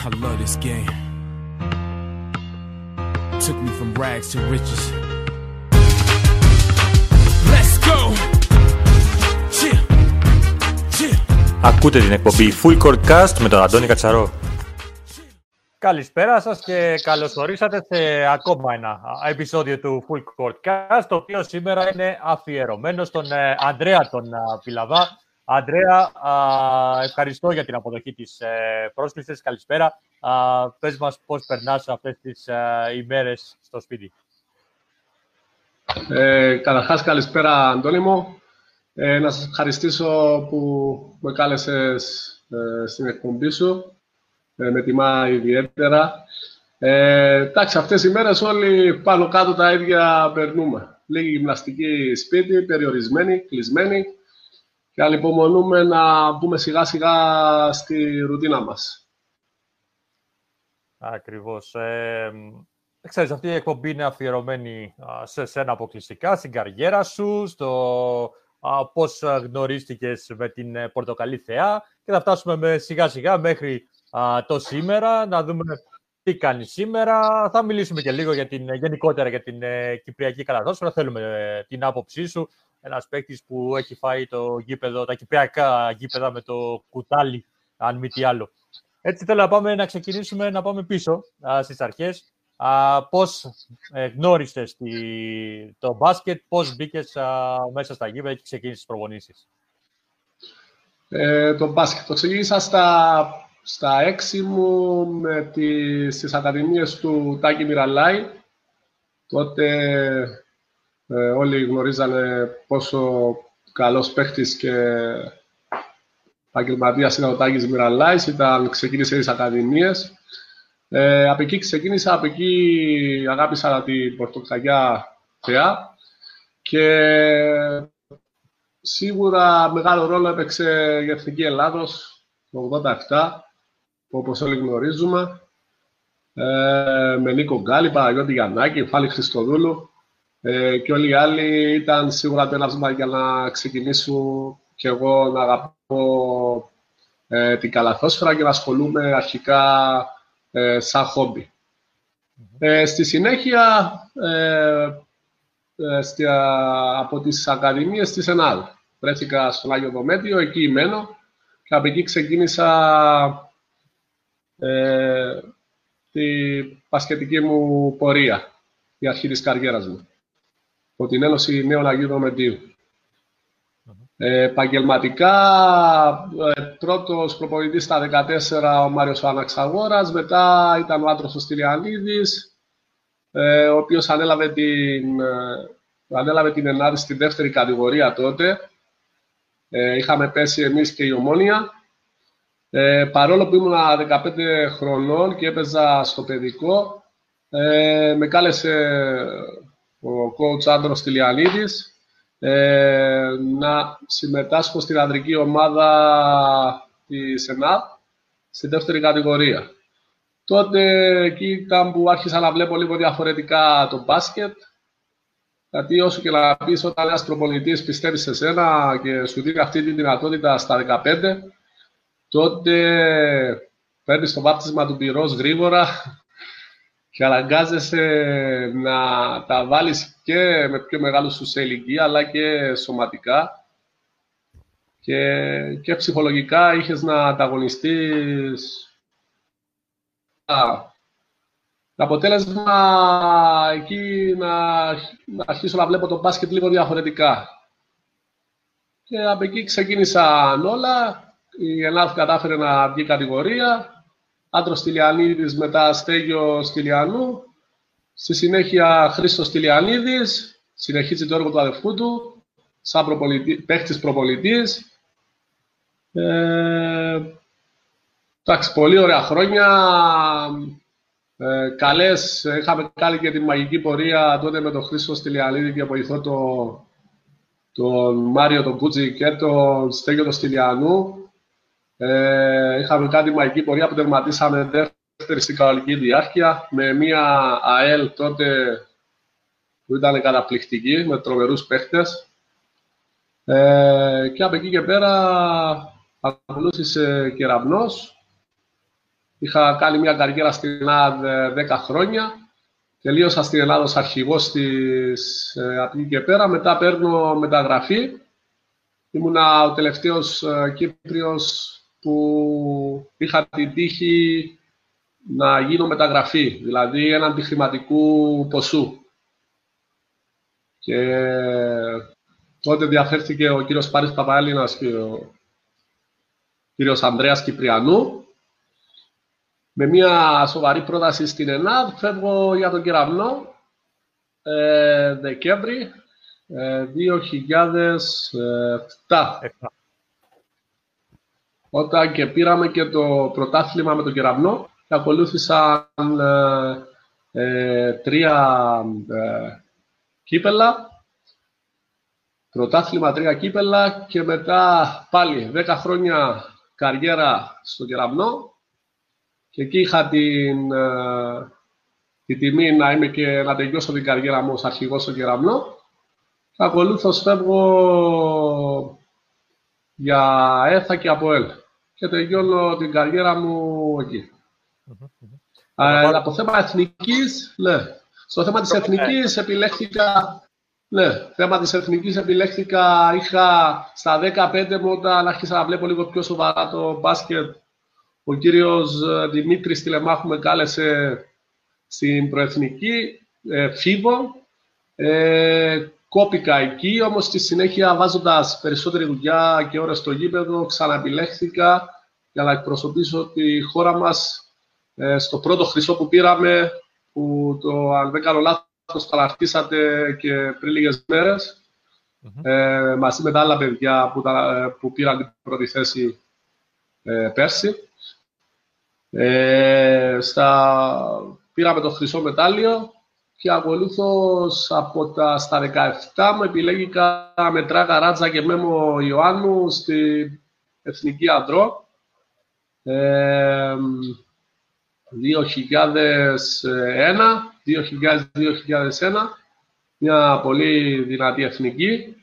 I love this game. Took me from rags to riches. Let's go! Cheer! Cheer! Ακούτε την εκπομπή Full Court Cast με τον Αντώνη Κατσαρό. Καλησπέρα σας και καλώς ορίσατε σε ακόμα ένα επεισόδιο του Full Court Cast, το οποίο σήμερα είναι αφιερωμένο στον ε, Ανδρέα τον ε, Πιλαβά. Ανδρέα, α, ευχαριστώ για την αποδοχή της ε, πρόσκλησης. Καλησπέρα. Α, πες μας πώς περνάς αυτές τις ε, ημέρες στο σπίτι. Ε, καταρχάς, καλησπέρα, Αντώνη μου. Ε, να σας ευχαριστήσω που με κάλεσες ε, στην εκπομπή σου. Ε, με τιμά ιδιαίτερα. Ε, εντάξει, αυτές οι μέρες όλοι πάνω κάτω τα ίδια περνούμε. Λίγη γυμναστική σπίτι, περιορισμένη, κλεισμένη και ανυπομονούμε να μπούμε σιγά σιγά στη ρουτίνα μας. Ακριβώς. Ε, ξέρεις, αυτή η εκπομπή είναι αφιερωμένη α, σε σένα αποκλειστικά, στην καριέρα σου, στο α, πώς α, γνωρίστηκες με την ε, Πορτοκαλί Θεά και θα φτάσουμε με, σιγά σιγά μέχρι α, το σήμερα, να δούμε τι κάνει σήμερα. Θα μιλήσουμε και λίγο για την, γενικότερα για την ε, Κυπριακή καταστροφή. Θέλουμε ε, την άποψή σου. Ένας παίκτης που έχει φάει το γήπεδο, τα κυπριακά γήπεδα με το κουτάλι, αν μη τι άλλο. Έτσι θέλω να πάμε να ξεκινήσουμε να πάμε πίσω α, στις αρχές. Α, πώς ε, γνώρισες τη, το μπάσκετ, πώς μπήκες α, μέσα στα γήπεδα και ξεκίνησες τις προπονήσεις; Ε, το μπάσκετ το ξεκίνησα στα, στα έξι μου με τις, στις ακαδημίες του Τάκη Μιραλάη. Τότε ε, όλοι γνωρίζανε πόσο καλός παίχτης και επαγγελματίας ήταν ο Τάκης Μιραλάης, ήταν, ξεκίνησε τις ακαδημίες. Ε, από εκεί ξεκίνησα, από εκεί αγάπησα την Πορτοκαλιά θεά και σίγουρα μεγάλο ρόλο έπαιξε η Εθνική Ελλάδος το 87, όπως όλοι γνωρίζουμε, ε, με Νίκο Γκάλη, Παναγιώτη Γιαννάκη, Φάλη Χριστοδούλου ε, και όλοι οι άλλοι ήταν σίγουρα το έναυσμα για να ξεκινήσω και εγώ να αγαπώ ε, την καλαθόσφαιρα και να ασχολούμαι αρχικά ε, σαν χόμπι. Ε, στη συνέχεια, ε, ε, στη, από τις Ακαδημίες της ΕΝΑΔ. Βρέθηκα στον Άγιο Δομέτιο, εκεί μένω και από εκεί ξεκίνησα ε, τη πασχετική μου πορεία, η αρχή της καριέρας μου, από την Ένωση Νέων Αγίου Δομετίου. Ε, επαγγελματικά, ε, πρώτος προπονητής στα 14 ο Μάριος Αναξαγόρας, μετά ήταν ο άντρος ο Στυλιανίδης, ε, ο οποίος ανέλαβε την, ε, ανέλαβε την Ενάδη στη δεύτερη κατηγορία τότε. Ε, είχαμε πέσει εμείς και η Ομόνια. Ε, παρόλο που ήμουν 15 χρονών και έπαιζα στο παιδικό, ε, με κάλεσε ο coach Άντρος Τηλιανίδης ε, να συμμετάσχω στην ανδρική ομάδα της ΕΝΑΠ στη δεύτερη κατηγορία. Τότε εκεί ήταν που άρχισα να βλέπω λίγο διαφορετικά το μπάσκετ. Γιατί όσο και να πεις όταν ένας προπονητής πιστεύεις σε σένα και σου δίνει αυτή τη δυνατότητα στα 15, τότε παίρνεις το βάπτισμα του πυρός γρήγορα και αναγκάζεσαι να τα βάλεις και με πιο μεγάλους σου σε ηλικία, αλλά και σωματικά. Και, και ψυχολογικά είχες να ανταγωνιστείς. Το αποτέλεσμα εκεί να, να αρχίσω να βλέπω το μπάσκετ λίγο διαφορετικά. Και από εκεί ξεκίνησαν όλα. Η Ελλάδα κατάφερε να βγει κατηγορία. Άντρος Τηλιανίδης, μετά Στέγιο Τηλιανού. Στη συνέχεια Χρήστος Τηλιανίδης, συνεχίζει το έργο του αδερφού του, σαν προπολιτή, παίχτης προπολιτής. Ε, εντάξει, πολύ ωραία χρόνια. Ε, καλές, είχαμε κάνει και την μαγική πορεία τότε με τον Χρήστο Τηλιανίδη και βοηθώ τον, τον Μάριο τον Κούτζι και τον Στέγιο τον Στυλιανού. Ε, είχαμε κάνει μαγική πορεία που τερματίσαμε δεύτερη στην κανονική διάρκεια με μια ΑΕΛ τότε που ήταν καταπληκτική με τρομερούς παίχτες. Ε, και από εκεί και πέρα ακολούθησε κεραυνός Είχα κάνει μια καριέρα στην Ελλάδα 10 χρόνια. Τελείωσα στην Ελλάδα ως αρχηγός της ε, από εκεί και πέρα. Μετά παίρνω μεταγραφή. Ήμουνα ο τελευταίος ε, Κύπριος που είχα την τύχη να γίνω μεταγραφή, δηλαδή έναν χρηματικού ποσού. Και τότε διαφέρθηκε ο κύριος Πάρης Παπαέλληνας και ο κύριος Ανδρέας Κυπριανού. Με μια σοβαρή πρόταση στην ΕΝΑΔ, φεύγω για τον κεραυνό ε, Δεκέμβρη ε, 2007. Όταν και πήραμε και το πρωτάθλημα με τον κεραυνό, ακολούθησαν ε, ε, τρία ε, κύπελα, πρωτάθλημα τρία κύπελα και μετά πάλι 10 χρόνια καριέρα στο κεραυνό και εκεί είχα την, ε, τη τιμή να είμαι και να τελειώσω την καριέρα μου ως αρχηγός στο κεραυνό. Ακολούθως φεύγω για ΕΘΑ και από ΕΛ και τελειώνω την καριέρα μου εκεί. Mm-hmm. από θέμα εθνικής, ναι. Στο θέμα της εθνικής επιλέχθηκα ναι, θέμα της εθνικής επιλέχθηκα, είχα στα 15 μου όταν άρχισα να βλέπω λίγο πιο σοβαρά το μπάσκετ. Ο κύριος ε, Δημήτρης Τηλεμάχου με κάλεσε στην προεθνική, ε, Φίβο. Ε, κόπηκα εκεί, όμως στη συνέχεια βάζοντας περισσότερη δουλειά και ώρες στο γήπεδο, ξαναεπιλέχθηκα για να εκπροσωπήσω τη χώρα μας ε, στο πρώτο χρυσό που πήραμε, που το, αν δεν κάνω λάθος, το καταρτήσατε και πριν λίγες ε, μαζί με τα άλλα παιδιά που, τα, που πήραν την πρώτη θέση ε, πέρσι. Ε, στα, πήραμε το χρυσό μετάλλιο και ακολούθως από τα στα 17 μου επιλέγηκα με Τράγα Ράτζα και Μέμο Ιωάννου στη Εθνική Αντρό. Ε, 2001 2000-2001, μια πολύ δυνατή εθνική.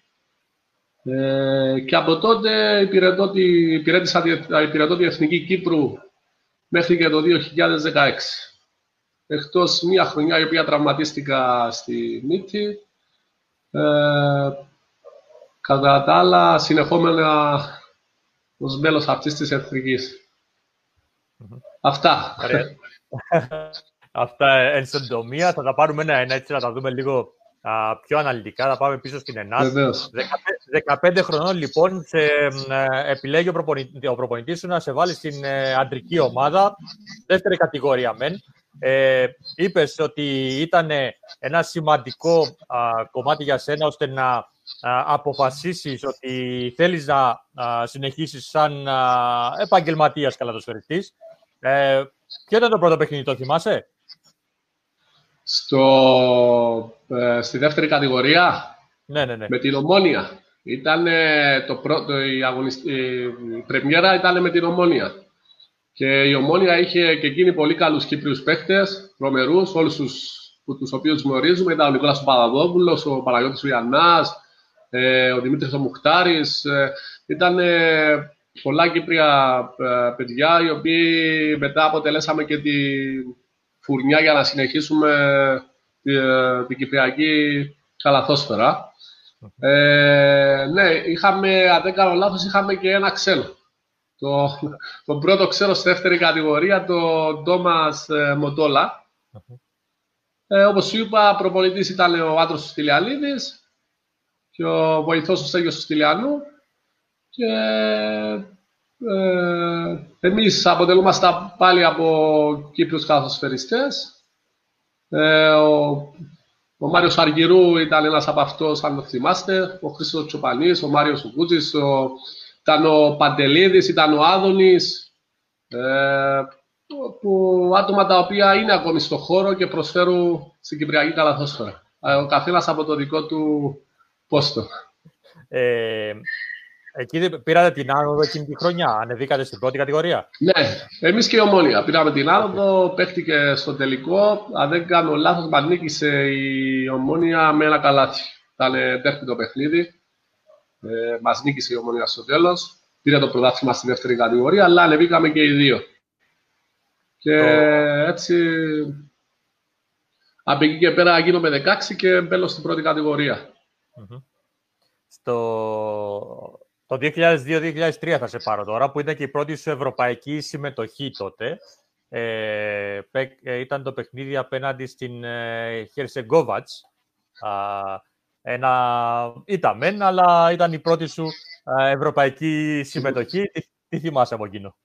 Ε, και από τότε υπηρετώ τη, υπηρέτησα υπηρετώ τη Εθνική Κύπρου μέχρι και το 2016. Εκτός μία χρονιά η οποία τραυματίστηκα στη μύτη, ε, κατά τα άλλα συνεχόμενα ως μέλος αυτής της εθνικής. Αυτά. Αυτά εν συντομία. Θα τα πάρουμε ένα-ένα έτσι να τα δούμε λίγο α, πιο αναλυτικά. Θα πάμε πίσω στην ΕΝΑΤ. 15 χρονών λοιπόν σε, ε, επιλέγει ο, προπονητή, ο προπονητής σου να σε βάλει στην ε, αντρική ομάδα. Δεύτερη κατηγορία μεν. Ε, είπες ότι ήταν ένα σημαντικό κομμάτι για σένα ώστε να α, αποφασίσεις ότι θέλεις να α, συνεχίσεις σαν α, επαγγελματίας καλατοσφαιριστής. Ε, ποιο ήταν το πρώτο παιχνίδι, το θυμάσαι; στο, ε, στη δεύτερη κατηγορία; Ναι, ναι, ναι. με την Ομόνια. Ήταν το πρώτο, η, αγωνιστη... η πρεμιέρα ήταν με την Ομόνια. Και η Ομόνια είχε και εκείνη πολύ καλούς Κύπριους παίχτες, τρομερούς, όλους τους, τους οποίους γνωρίζουμε. Ήταν ο Νικόλας Παπαδόπουλος, ο Παναγιώτης ο Ιαννάς, ε, ο Δημήτρης ο Μουχτάρης. Ε, ήταν πολλά Κύπρια ε, παιδιά, οι οποίοι μετά αποτελέσαμε και την φουρνιά για να συνεχίσουμε ε, την Κυπριακή καλαθόσφαιρα. Ε, ναι, είχαμε, αν δεν κάνω λάθος, είχαμε και ένα ξένο. Το, τον πρώτο ξένο στη δεύτερη κατηγορία, τον Τόμας ε, Μοντόλα. Ε, όπως σου είπα, προπονητής ήταν ο άντρος του Στυλιανίδης και ο βοηθός του Στέγιος του Στυλιανού. Και ε, εμείς αποτελούμαστε πάλι από Κύπριους καθοσφαιριστές. Ε, ο, ο Μάριος Αργυρού ήταν ένας από αυτούς, αν το θυμάστε. Ο Χρήστος Τσοπανής, ο Μάριος Σουκούτζης, ο, ήταν ο Παντελίδης, ήταν ο Άδωνης. Ε, που, άτομα τα οποία είναι ακόμη στο χώρο και προσφέρουν στην Κυπριακή καλαθόσφαιρα. Ε, ο καθένας από το δικό του πόστο. Ε, Εκεί πήρατε την άνοδο εκείνη τη χρονιά, ανεβήκατε στην πρώτη κατηγορία; Ναι, εμείς και η Ομόνια. Πήραμε την άνοδο, παίχτηκε στο τελικό. Αν δεν κάνω λάθος, μας νίκησε η Ομόνια με ένα καλάθι. Ήταν τέρπι το παιχνίδι. Ε, μας νίκησε η Ομόνια στο τέλος. Πήρε το πρωτάθλημα στη δεύτερη κατηγορία, αλλά ανεβήκαμε και οι δύο. Και έτσι, από εκεί και πέρα γίνομαι 16 και μπαίνω στην πρώτη κατηγορία. Στο το 2002-2003 θα σε πάρω τώρα, που ήταν και η πρώτη σου ευρωπαϊκή συμμετοχή τότε. Ε, ε ήταν το παιχνίδι απέναντι στην ε, Χερσεγκόβατς. Ένα, ήταν μεν, αλλά ήταν η πρώτη σου ε, ευρωπαϊκή συμμετοχή. Τι, τι θυμάσαι από εκείνο;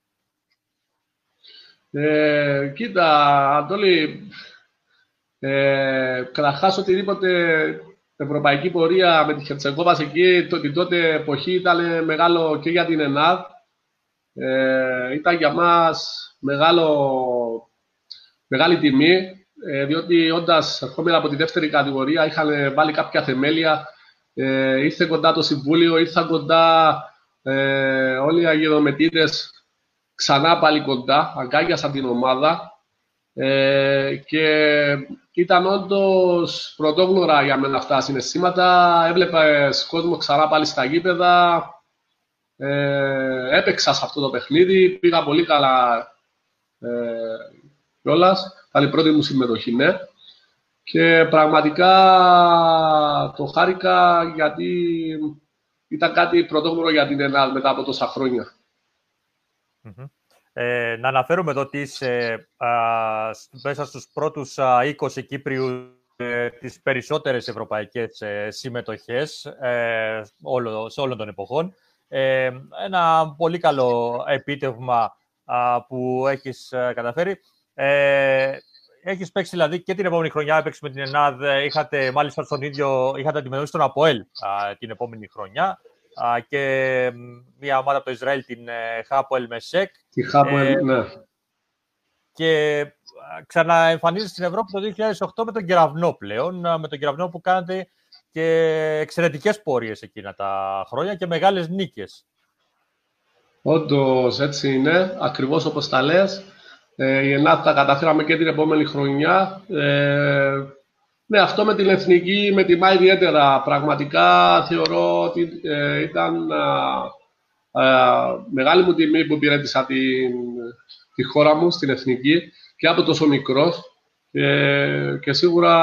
Ε, κοίτα, Αντώνη, ε, καταρχάς οτιδήποτε ευρωπαϊκή πορεία με τη Χερτσεγκόβα εκεί το, την τότε εποχή ήταν μεγάλο και για την ΕΝΑΔ. Ε, ήταν για μας μεγάλο, μεγάλη τιμή, ε, διότι όντας ερχόμενα από τη δεύτερη κατηγορία είχαν βάλει κάποια θεμέλια, ε, ήρθε κοντά το Συμβούλιο, ήρθαν κοντά ε, όλοι οι αγιοδομετίδες ξανά πάλι κοντά, αγκάγιασαν την ομάδα ε, και ήταν όντως πρωτόγνωρα για μένα αυτά τα συναισθήματα. Έβλεπα κόσμο ξανά πάλι στα γήπεδα. Ε, έπαιξα σε αυτό το παιχνίδι. Πήγα πολύ καλά ε, κιόλας. Ήταν η πρώτη μου συμμετοχή, ναι. Και πραγματικά το χάρηκα γιατί ήταν κάτι πρωτόγνωρο για την Ελλάδα μετά από τόσα ε, να αναφέρουμε εδώ ότι είσαι μέσα στους πρώτους α, 20 Κύπριους ε, τις περισσότερες ευρωπαϊκές ε, συμμετοχές ε, όλο, σε όλων των εποχών. Ε, ένα πολύ καλό επίτευγμα που έχεις καταφέρει. Ε, έχεις παίξει δηλαδή και την επόμενη χρονιά, έπαιξε με την ΕΝΑΔ, είχατε μάλιστα στον ίδιο, είχατε αντιμετωπίσει τον ΑΠΟΕΛ την επόμενη χρονιά και μια ομάδα από το Ισραήλ, την Χάπο Μεσέκ. Τη Χάπο ε, ναι. Και ξαναεμφανίζεται στην Ευρώπη το 2008 με τον Κεραυνό πλέον, με τον Κεραυνό που κάνετε και εξαιρετικές πορείες εκείνα τα χρόνια και μεγάλες νίκες. Όντως έτσι είναι, ακριβώς όπως τα λες. Ε, η Ελλάδα τα καταφέραμε και την επόμενη χρονιά. Ε, ναι, αυτό με την εθνική με τιμά ιδιαίτερα. Πραγματικά θεωρώ ότι ε, ήταν μεγάλη μου τιμή που υπηρέτησα τη, τη χώρα μου στην εθνική και από τόσο μικρός. και σίγουρα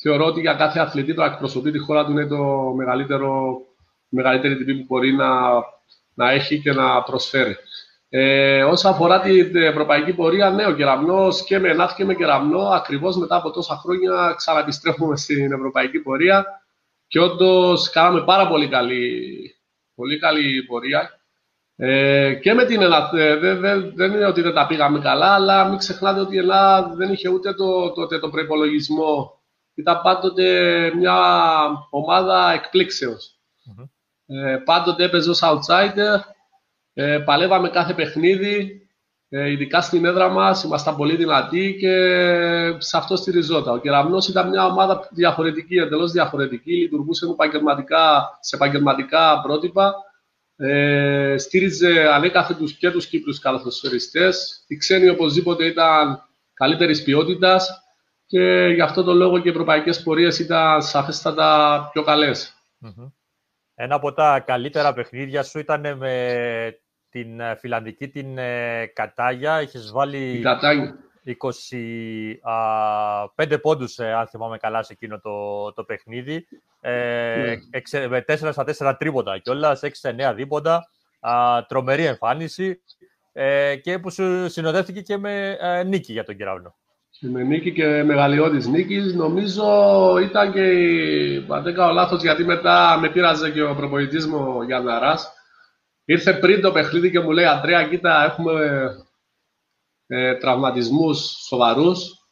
θεωρώ ότι για κάθε αθλητή το εκπροσωπεί τη χώρα του είναι το μεγαλύτερο, μεγαλύτερη τιμή που μπορεί να, να έχει και να προσφέρει. Ε, όσον αφορά την ευρωπαϊκή πορεία, ναι, ο κεραμνό και με ΕΝΑΘ και με κεραμνό, ακριβώς μετά από τόσα χρόνια ξαναπιστρέφουμε στην ευρωπαϊκή πορεία. Και όντως κάναμε πάρα πολύ καλή, πολύ καλή πορεία. Ε, και με την Ελλάδα, δεν, δεν, δεν είναι ότι δεν τα πήγαμε καλά, αλλά μην ξεχνάτε ότι η Ελλάδα δεν είχε ούτε το, το, το προπολογισμό. Ήταν πάντοτε μια ομάδα εκπλήξεως. Mm-hmm. Ε, πάντοτε έπαιζε ως outsider, ε, παλεύαμε κάθε παιχνίδι, ε, ειδικά στην έδρα μας, ήμασταν πολύ δυνατοί και σε αυτό στηριζόταν. Ο Κεραμνό ήταν μια ομάδα διαφορετική, εντελώς διαφορετική, λειτουργούσε επαγγελματικά, σε επαγγελματικά πρότυπα. Ε, στήριζε ανέκαθε τους και τους Κύπρους καλαθοσφαιριστές. Οι ξένοι οπωσδήποτε ήταν καλύτερης ποιότητας και γι' αυτό το λόγο και οι ευρωπαϊκές πορείες ήταν σαφέστατα πιο καλές. Ένα από τα καλύτερα παιχνίδια σου ήταν με την ε, φιλανδική την ε, Κατάγια. Έχεις βάλει 25 πόντους, ε, αν θυμάμαι καλά, σε εκείνο το, το παιχνίδι. Ε, ναι. με 4 στα 4 τρίποτα κιόλας, 6 στα 9 δίποτα. Α, τρομερή εμφάνιση ε, και που σου συνοδεύτηκε και με νίκη για τον Κεραύνο. Με νίκη και μεγαλειώδης νίκης. Νομίζω ήταν και, αν δεν κάνω λάθος, γιατί μετά με πείραζε και ο προπονητής μου ο Γιάνναρας Ήρθε πριν το παιχνίδι και μου λέει «Αντρέα, κοίτα, έχουμε ε, τραυματισμούς σοβαρούς».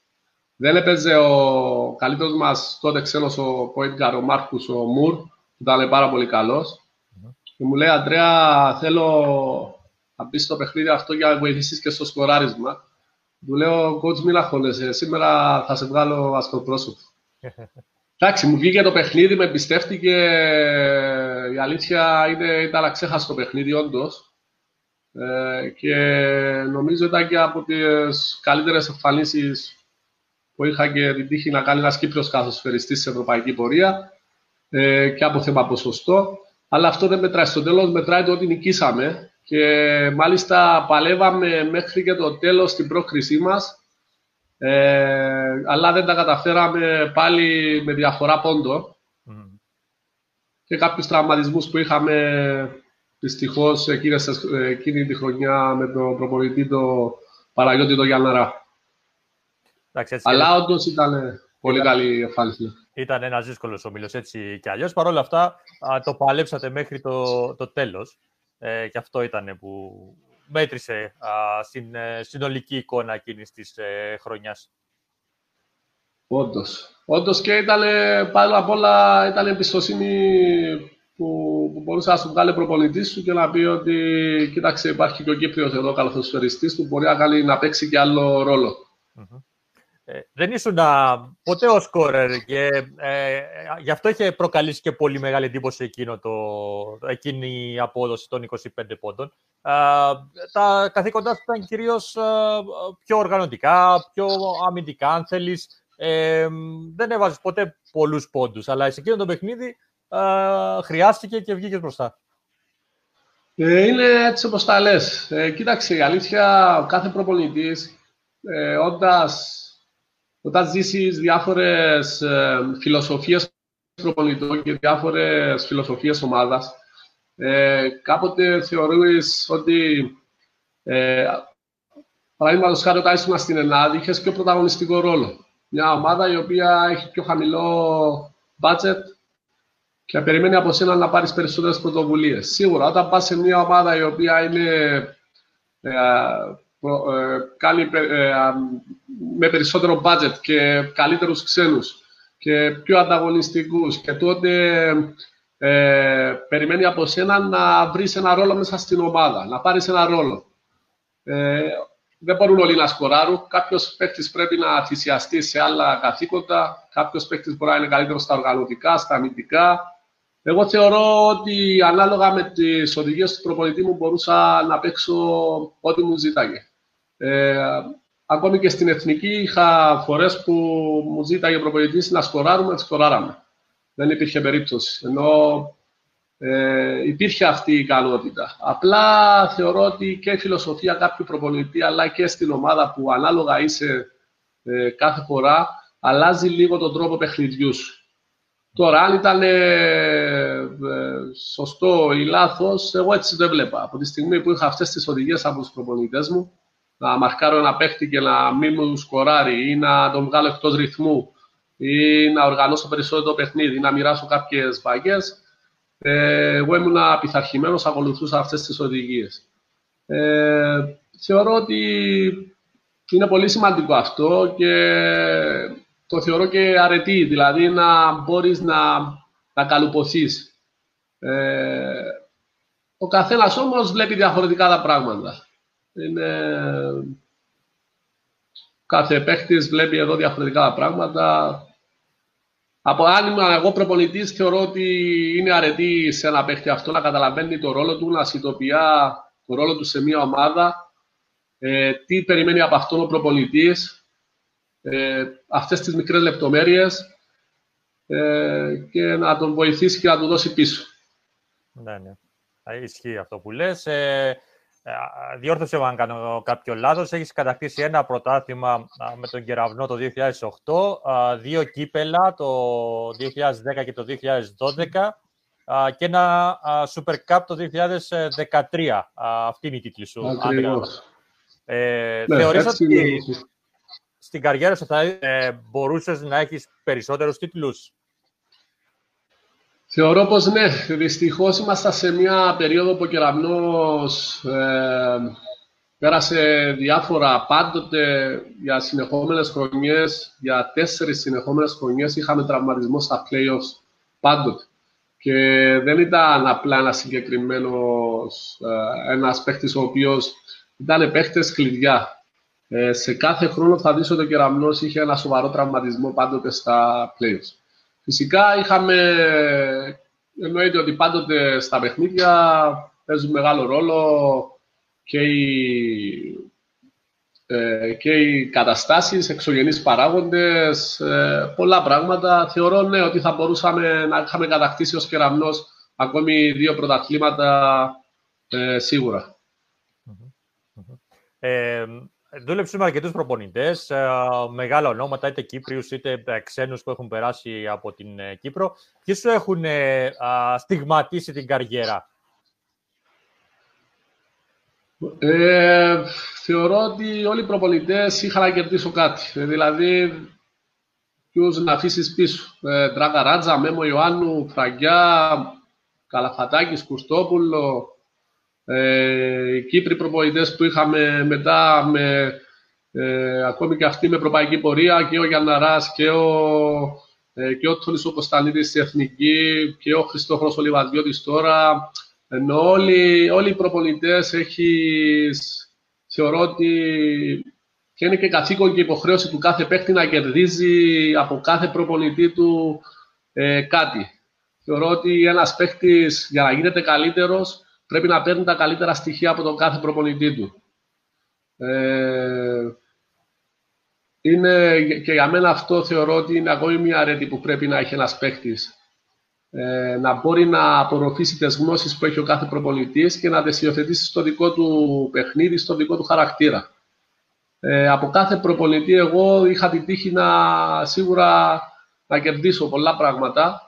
Δεν έπαιζε ο καλύτερος μας τότε ξένος ο Πόιτγκαρ, ο Μάρκους, ο Μουρ, που ήταν πάρα πολύ καλός. Και μου λέει «Αντρέα, θέλω να μπεις στο παιχνίδι αυτό για να βοηθήσεις και στο σκοράρισμα». Του λέω «Coach, μην αγχώνεσαι, σήμερα θα σε βγάλω αστροπρόσωπο». Εντάξει, μου βγήκε το παιχνίδι, με εμπιστεύτηκε. Η αλήθεια είναι, ήταν αξέχαστο παιχνίδι, όντως. Ε, και νομίζω ήταν και από τις καλύτερες εμφανίσεις που είχα και την τύχη να κάνει ένας Κύπριος καθοσφαιριστής σε ευρωπαϊκή πορεία ε, και από θέμα ποσοστό. Αλλά αυτό δεν μετράει. Στο τέλος μετράει το ότι νικήσαμε και μάλιστα παλεύαμε μέχρι και το τέλος στην πρόκρισή μας, ε, αλλά δεν τα καταφέραμε πάλι με διαφορά πόντο. Και κάποιους τραυματισμούς που είχαμε δυστυχώς εκείνη τη χρονιά με τον προπονητή το Παραγιώτη το Γιάνναρα. Αλλά όντως ήταν πολύ καλή εμφάνιση. Ήταν ένας δύσκολος ομίλο έτσι κι αλλιώς. Παρ' όλα αυτά το παλέψατε μέχρι το, το τέλος. Ε, και αυτό ήταν που μέτρησε α, στην ε, συνολική εικόνα εκείνης της ε, χρονιάς. Όντως. Όντως και ήταν πάνω απ' όλα ήταν εμπιστοσύνη που, που μπορούσε να σου βγάλει προπονητής σου και να πει ότι κοίταξε, υπάρχει και ο Κύπριος εδώ καλαθοσφαιριστής που μπορεί να, κάνει, να παίξει και άλλο ε, δεν ήσουν α, ποτέ ο σκόρερ και ε, γι' αυτό είχε προκαλήσει και πολύ μεγάλη εντύπωση εκείνο το, εκείνη η απόδοση των 25 πόντων. τα καθήκοντά σου ήταν κυρίως πιο οργανωτικά, πιο αμυντικά αν θέλεις. Ε, δεν έβαζες ποτέ πολλούς πόντους, αλλά σε εκείνο το παιχνίδι χρειάστηκε και βγήκες μπροστά. Ε, είναι έτσι όπως τα λες. Ε, κοίταξε, η αλήθεια, ο κάθε προπονητής, ε, όντας όταν ζήσεις διάφορες φιλοσοφίες προπονητών και διάφορες φιλοσοφίες ομάδας, ε, κάποτε θεωρείς ότι. Ε, Παραδείγματος χάρη, όταν ήσουν στην Ελλάδα, είχες πιο πρωταγωνιστικό ρόλο. Μια ομάδα η οποία έχει πιο χαμηλό budget και περιμένει από σένα να πάρεις περισσότερες πρωτοβουλίες. Σίγουρα, όταν πας σε μια ομάδα η οποία είναι ε, ε, κάνει ε, με περισσότερο budget και καλύτερους ξένους και πιο ανταγωνιστικούς και τότε ε, περιμένει από σένα να βρεις ένα ρόλο μέσα στην ομάδα, να πάρεις ένα ρόλο. Ε, δεν μπορούν όλοι να σκοράρουν. Κάποιος παίκτης πρέπει να θυσιαστεί σε άλλα καθήκοντα. Κάποιος παίκτης μπορεί να είναι καλύτερος στα οργανωτικά, στα αμυντικά. Εγώ θεωρώ ότι ανάλογα με τις οδηγίες του προπονητή μου μπορούσα να παίξω ό,τι μου ζήταγε. Ε, ακόμη και στην εθνική είχα φορές που μου ζήταγε ο προπονητής να σκοράρουμε, σκοράραμε. Δεν υπήρχε περίπτωση. Ενώ ε, υπήρχε αυτή η ικανότητα. Απλά θεωρώ ότι και η φιλοσοφία κάποιου προπονητή, αλλά και στην ομάδα που ανάλογα είσαι ε, κάθε φορά, αλλάζει λίγο τον τρόπο παιχνιδιούς σου. Τώρα, αν ήταν ε, ε, σωστό ή λάθος, εγώ έτσι δεν βλέπα. Από τη στιγμή που είχα αυτές τις οδηγίες από τους προπονητές μου, να μαρκάρω ένα παίχτη και να μην μου σκοράρει ή να τον βγάλω εκτός ρυθμού ή να οργανώσω περισσότερο παιχνίδι ή να μοιράσω κάποιες βαγές, ε, εγώ ήμουν πειθαρχημένος, ακολουθούσα αυτές τις οδηγίες. Ε, θεωρώ ότι είναι πολύ σημαντικό αυτό και το θεωρώ και αρετή, δηλαδή να μπορείς να, να καλουποθείς. Ε, ο καθένας όμως βλέπει διαφορετικά τα πράγματα. Είναι... Κάθε παίχτη βλέπει εδώ διαφορετικά πράγματα. Από αν είμαι εγώ προπονητής, θεωρώ ότι είναι αρετή σε ένα παίχτη αυτό να καταλαβαίνει το ρόλο του, να συνειδητοποιεί το ρόλο του σε μια ομάδα, ε, τι περιμένει από αυτόν ο προπονητής, ε, αυτές τις μικρές λεπτομέρειες ε, και να τον βοηθήσει και να του δώσει πίσω. Ναι, ναι. Ισχύει αυτό που λες. Ε, ε, διόρθωσε αν κάνω κάποιο λάθος, έχεις κατακτήσει ένα πρωτάθλημα με τον Κεραυνό το 2008, δύο κύπελα το 2010 και το 2012 και ένα Super Cup το 2013. Αυτή είναι η τίτλη σου. Ε, ναι, θεωρείς ότι στην καριέρα σου θα ε, μπορούσες να έχεις περισσότερους τίτλους; Θεωρώ πως ναι. Δυστυχώς ήμασταν σε μια περίοδο που ο Κεραμνός ε, πέρασε διάφορα πάντοτε για συνεχόμενες χρονιές, για τέσσερις συνεχόμενες χρονιές είχαμε τραυματισμό στα playoffs πάντοτε. Και δεν ήταν απλά ένας συγκεκριμένος ε, ένας παίχτης ο οποίος ήταν παίχτες κλειδιά. Ε, σε κάθε χρόνο θα δεις ότι ο Κεραμνός είχε ένα σοβαρό τραυματισμό πάντοτε στα playoffs. Φυσικά είχαμε, εννοείται ότι πάντοτε στα παιχνίδια παίζουν μεγάλο ρόλο και οι, ε, και οι καταστάσεις, εξωγενείς παράγοντες, ε, πολλά πράγματα. Θεωρώ ναι, ότι θα μπορούσαμε να είχαμε κατακτήσει ως κεραμνός ακόμη δύο πρωταθλήματα ε, σίγουρα. Ε, δούλεψε με αρκετούς προπονητές, ε, μεγάλα ονόματα, είτε Κύπριους είτε ε, ξένους που έχουν περάσει από την ε, Κύπρο. Ποιοι σου έχουν στιγματίσει την καριέρα, ε, Θεωρώ ότι όλοι οι προπονητές είχαν να κερδίσουν κάτι. Δηλαδή, ποιου να αφήσεις πίσω. Ε, Τράγκα Ράτζα, Μέμο Ιωάννου, Φραγκιά, Καλαφατάκης, Κουστόπουλο, ε, οι Κύπροι προπονητές που είχαμε μετά με, ε, ακόμη και αυτοί με ευρωπαϊκή πορεία και ο Γιανναράς και ο, ε, και ο Τόνης ο Κωνσταντίνης στη Εθνική και ο Χριστόφρος ο Λιβαδιώτης τώρα ενώ όλοι, όλοι οι προπονητές έχεις, θεωρώ ότι και είναι και καθήκον και υποχρέωση του κάθε παίκτη να κερδίζει από κάθε προπονητή του ε, κάτι. Θεωρώ ότι ένας παίκτης για να γίνεται καλύτερος πρέπει να παίρνει τα καλύτερα στοιχεία από τον κάθε προπονητή του. Ε, είναι, και για μένα αυτό θεωρώ ότι είναι ακόμη μια αρέτη που πρέπει να έχει ένας παίχτης. Ε, να μπορεί να απορροφήσει τις γνώσεις που έχει ο κάθε προπονητής και να τις υιοθετήσει στο δικό του παιχνίδι, στο δικό του χαρακτήρα. Ε, από κάθε προπονητή εγώ είχα την τύχη να σίγουρα να κερδίσω πολλά πράγματα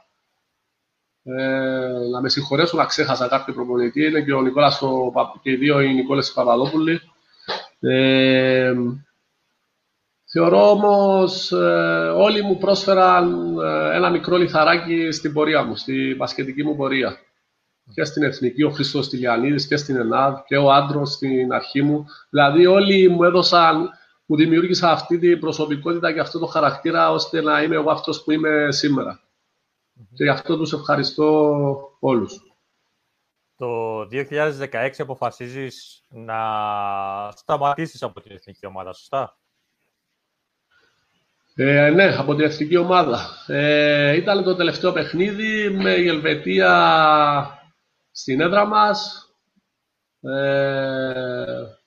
ε, να με συγχωρέσουν να ξέχασα κάποιο προπονητή. Είναι και ο Νικόλας ο, και οι δύο οι Νικόλες Παπαδόπουλοι. Ε, θεωρώ όμως ε, όλοι μου πρόσφεραν ε, ένα μικρό λιθαράκι στην πορεία μου, στη μπασκετική μου πορεία. Και στην Εθνική, ο Χρήστος Τηλιανίδης και στην ΕΝΑΔ και ο άντρος στην αρχή μου. Δηλαδή όλοι μου έδωσαν, μου δημιούργησαν αυτή την προσωπικότητα και αυτό το χαρακτήρα ώστε να είμαι εγώ αυτός που είμαι σήμερα. Και γι' αυτό τους ευχαριστώ όλους. Το 2016 αποφασίζεις να σταματήσεις από την εθνική ομάδα, σωστά; Ε, ναι, από την εθνική ομάδα. Ε, ήταν το τελευταίο παιχνίδι με η Ελβετία στην έδρα μας. Ε,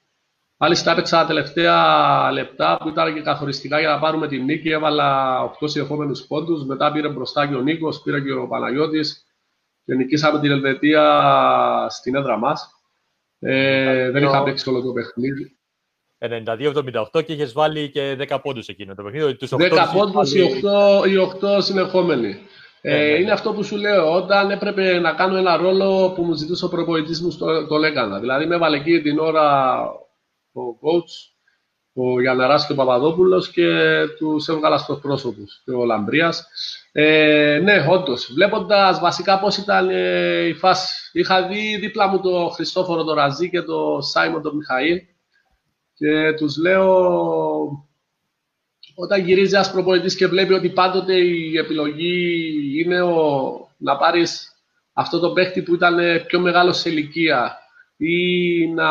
Μάλιστα έπαιξα τα τελευταία λεπτά που ήταν και καθοριστικά για να πάρουμε την νίκη. Έβαλα 8 συνεχόμενους πόντους. Μετά πήρε μπροστά και ο Νίκος, πήρε και ο Παναγιώτης και νικήσαμε την Ελβετία στην έδρα μας. Ε, δεν είχα παίξει όλο το παιχνίδι. 92-78 και είχες βάλει και 10 πόντους εκείνο το παιχνίδι. 10 πόντους οι 8, οι συνεχόμενοι. Ε, ναι, ναι. Είναι αυτό που σου λέω. Όταν έπρεπε να κάνω ένα ρόλο που μου ζητούσε ο προπονητής μου, το, το έκανα. Δηλαδή, με έβαλε εκεί την ώρα ο coach, ο Γιανναράς και ο Παπαδόπουλος και τους έβγαλα στους πρόσωπους και ο Λαμπρίας. Ε, ναι, όντως. Βλέποντας βασικά πώς ήταν ε, η φάση. Είχα δει δίπλα μου τον Χριστόφορο τον Ραζί και τον Σάιμον τον Μιχαήλ και τους λέω όταν γυρίζει ένας προπονητής και βλέπει ότι πάντοτε η επιλογή είναι ο, να πάρεις αυτό το παίχτη που ήταν πιο μεγάλος σε ηλικία ή να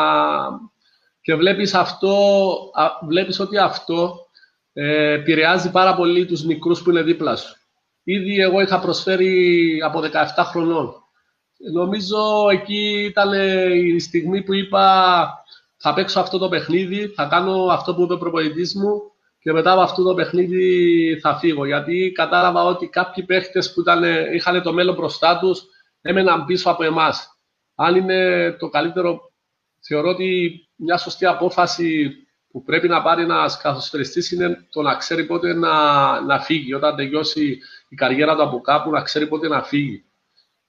και βλέπεις, αυτό, βλέπεις ότι αυτό ε, επηρεάζει πάρα πολύ τους μικρούς που είναι δίπλα σου. Ήδη εγώ είχα προσφέρει από 17 χρονών. Νομίζω εκεί ήταν η στιγμή που είπα θα παίξω αυτό το παιχνίδι, θα κάνω αυτό που είπε ο προπονητής μου και μετά από αυτό το παιχνίδι θα φύγω. Γιατί κατάλαβα ότι κάποιοι παίχτες που ήταν, είχαν το μέλλον μπροστά τους έμεναν πίσω από εμάς. Αν είναι το καλύτερο θεωρώ ότι μια σωστή απόφαση που πρέπει να πάρει ένας καθοσφαιριστής είναι το να ξέρει πότε να, να φύγει. Όταν τελειώσει η καριέρα του από κάπου, να ξέρει πότε να φύγει.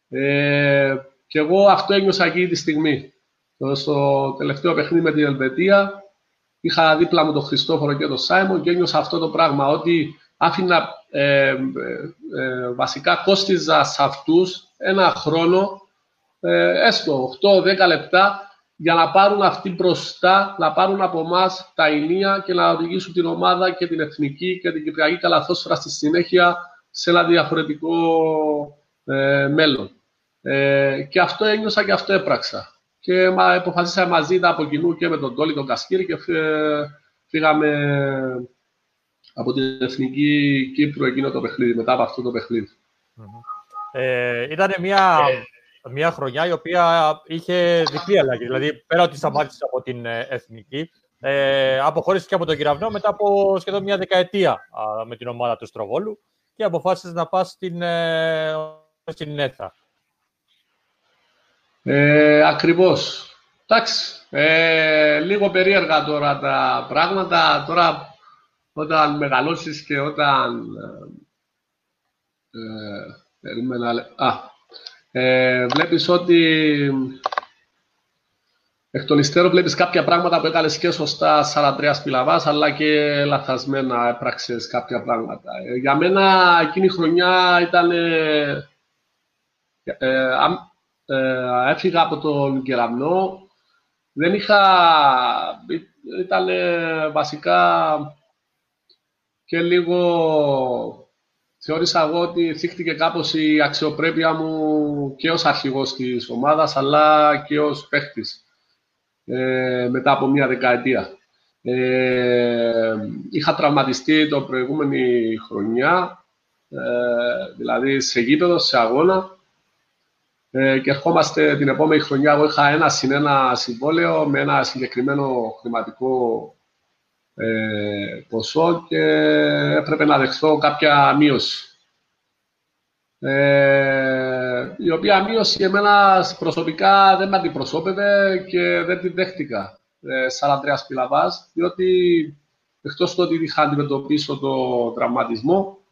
Ε, και εγώ αυτό ένιωσα εκεί τη στιγμή. Στο τελευταίο παιχνίδι με την Ελβετία, είχα δίπλα μου τον Χριστόφορο και τον Σάιμον και ένιωσα αυτό το πράγμα, ότι άφηνα ε, ε, ε βασικά κόστιζα σε αυτούς ένα χρόνο, ε, έστω 8-10 λεπτά, για να πάρουν αυτή μπροστά, να πάρουν από εμά τα ενία και να οδηγήσουν την ομάδα και την εθνική και την κυπριακή καλαθόσφαιρα στη συνέχεια σε ένα διαφορετικό ε, μέλλον. Ε, και αυτό ένιωσα και αυτό έπραξα. Και μα, αποφασίσαμε μαζί από κοινού και με τον Τόλι τον Κασκύρη και φύγαμε από την Εθνική Κύπρου εκείνο το παιχνίδι, μετά από αυτό το παιχνίδι. Ε, ήταν μια μια χρονιά η οποία είχε διπλή αλλαγή. Δηλαδή, πέρα ότι σταμάτησε από την ε, εθνική, ε, αποχώρησε και από τον Κυραυνό μετά από σχεδόν μια δεκαετία με την ομάδα του Στροβόλου και αποφάσισε να πας στην, ε, στην ΕΘΑ. Ε, ακριβώς. Εντάξει, ε, λίγο περίεργα τώρα τα πράγματα. Τώρα όταν μεγαλώσεις και όταν... Ε, ε, α, ε, βλέπεις ότι εκ των υστέρων βλέπεις κάποια πράγματα που έκανες και σωστά 43 σπηλαβάς, αλλά και λαθασμένα έπραξες κάποια πράγματα. Ε, για μένα εκείνη η χρονιά ήταν... Ε, ε, ε, έφυγα από τον κεραμνό, δεν είχα... Ήταν βασικά και λίγο... Θεώρησα εγώ ότι θύχτηκε κάπως η αξιοπρέπεια μου και ως αρχηγός της ομάδας, αλλά και ως παίχτης ε, μετά από μία δεκαετία. Ε, είχα τραυματιστεί το προηγούμενη χρονιά, ε, δηλαδή σε γήπεδο, σε αγώνα, ε, και ερχόμαστε την επόμενη χρονιά. Εγώ είχα ένα συν ένα συμβόλαιο με ένα συγκεκριμένο χρηματικό ε, ποσό και έπρεπε να δεχθώ κάποια μείωση. Ε, η οποία μείωση εμένα προσωπικά δεν με αντιπροσώπευε και δεν τη δέχτηκα ε, 43 σπηλαβάς, διότι εκτός του ότι είχα αντιμετωπίσει το τραυματισμό,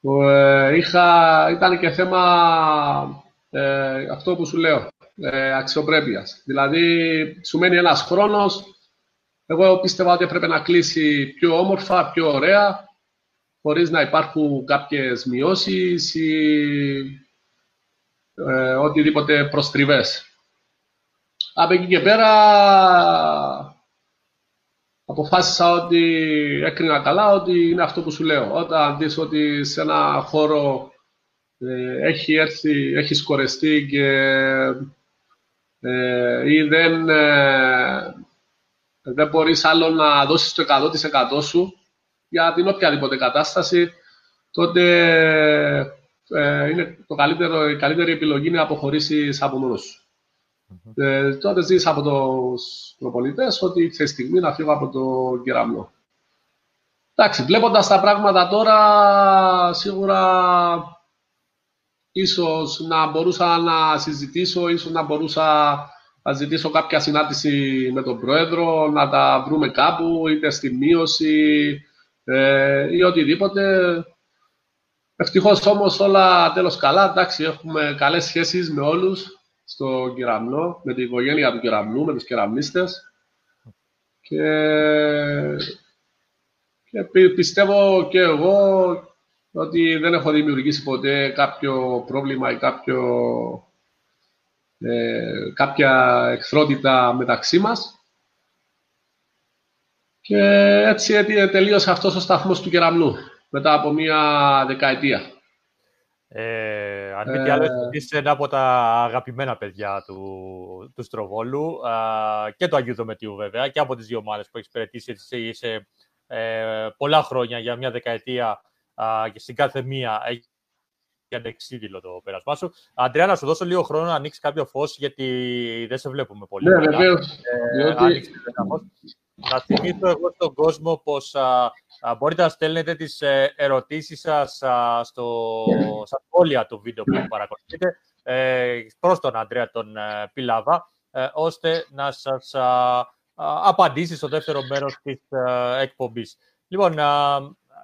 ε, είχα, ήταν και θέμα ε, αυτό που σου λέω, ε, αξιοπρέπειας. Δηλαδή, σου μένει ένας χρόνος, εγώ πίστευα ότι έπρεπε να κλείσει πιο όμορφα, πιο ωραία, χωρίς να υπάρχουν κάποιες μειώσεις ή ε, οτιδήποτε προστριβές. Από εκεί και πέρα αποφάσισα ότι έκρινα καλά ότι είναι αυτό που σου λέω. Όταν δεις ότι σε ένα χώρο ε, έχει έρθει, έχει σκορεστεί και ε, ή δεν, ε, δεν μπορείς άλλο να δώσεις το 100% σου για την οποιαδήποτε κατάσταση, τότε ε, είναι το καλύτερο, η καλύτερη επιλογή είναι να αποχωρήσεις από μόνος σου. Ε, τότε ζεις από τους προπολιτές ότι ήρθε η στιγμή να φύγω από το κεραμνό. Εντάξει, βλέποντας τα πράγματα τώρα, σίγουρα ίσως να μπορούσα να συζητήσω, ίσως να μπορούσα να ζητήσω κάποια συνάντηση με τον Πρόεδρο, να τα βρούμε κάπου, είτε στη μείωση ε, ή οτιδήποτε. Ευτυχώς όμως όλα τέλος καλά. Εντάξει, έχουμε καλές σχέσεις με όλους στο κεραμνό, με την οικογένεια του κεραμνού, με τους κεραμνίστες και, και πιστεύω και εγώ ότι δεν έχω δημιουργήσει ποτέ κάποιο πρόβλημα ή κάποιο, ε, κάποια εχθρότητα μεταξύ μας. Και έτσι τελείωσε αυτός ο σταθμός του κεραμνού μετά από μία δεκαετία. Ε, αν μη τι άλλο, είσαι ένα από τα αγαπημένα παιδιά του, του Στροβόλου και του Αγίου Δομετίου βέβαια και από τις δύο ομάδες που έχεις υπηρετήσει εσύ, είσαι ε, πολλά χρόνια για μια δεκαετία και στην κάθε μία έχει ανεξίδηλο το πέρασμά σου. Αντρέα, να σου δώσω λίγο χρόνο να ανοίξεις κάποιο φως γιατί δεν σε βλέπουμε πολύ. Ναι, βεβαίως. Ε, να θυμίσω εγώ στον κόσμο πως α, α, μπορείτε να στέλνετε τις ε, ερωτήσεις σας α, στο, στα σχόλια του βίντεο που παρακολουθείτε ε, προς τον Αντρέα τον ε, Πιλάβα, ε, ώστε να σας απαντήσει στο δεύτερο μέρος της ε, εκπομπής. Λοιπόν,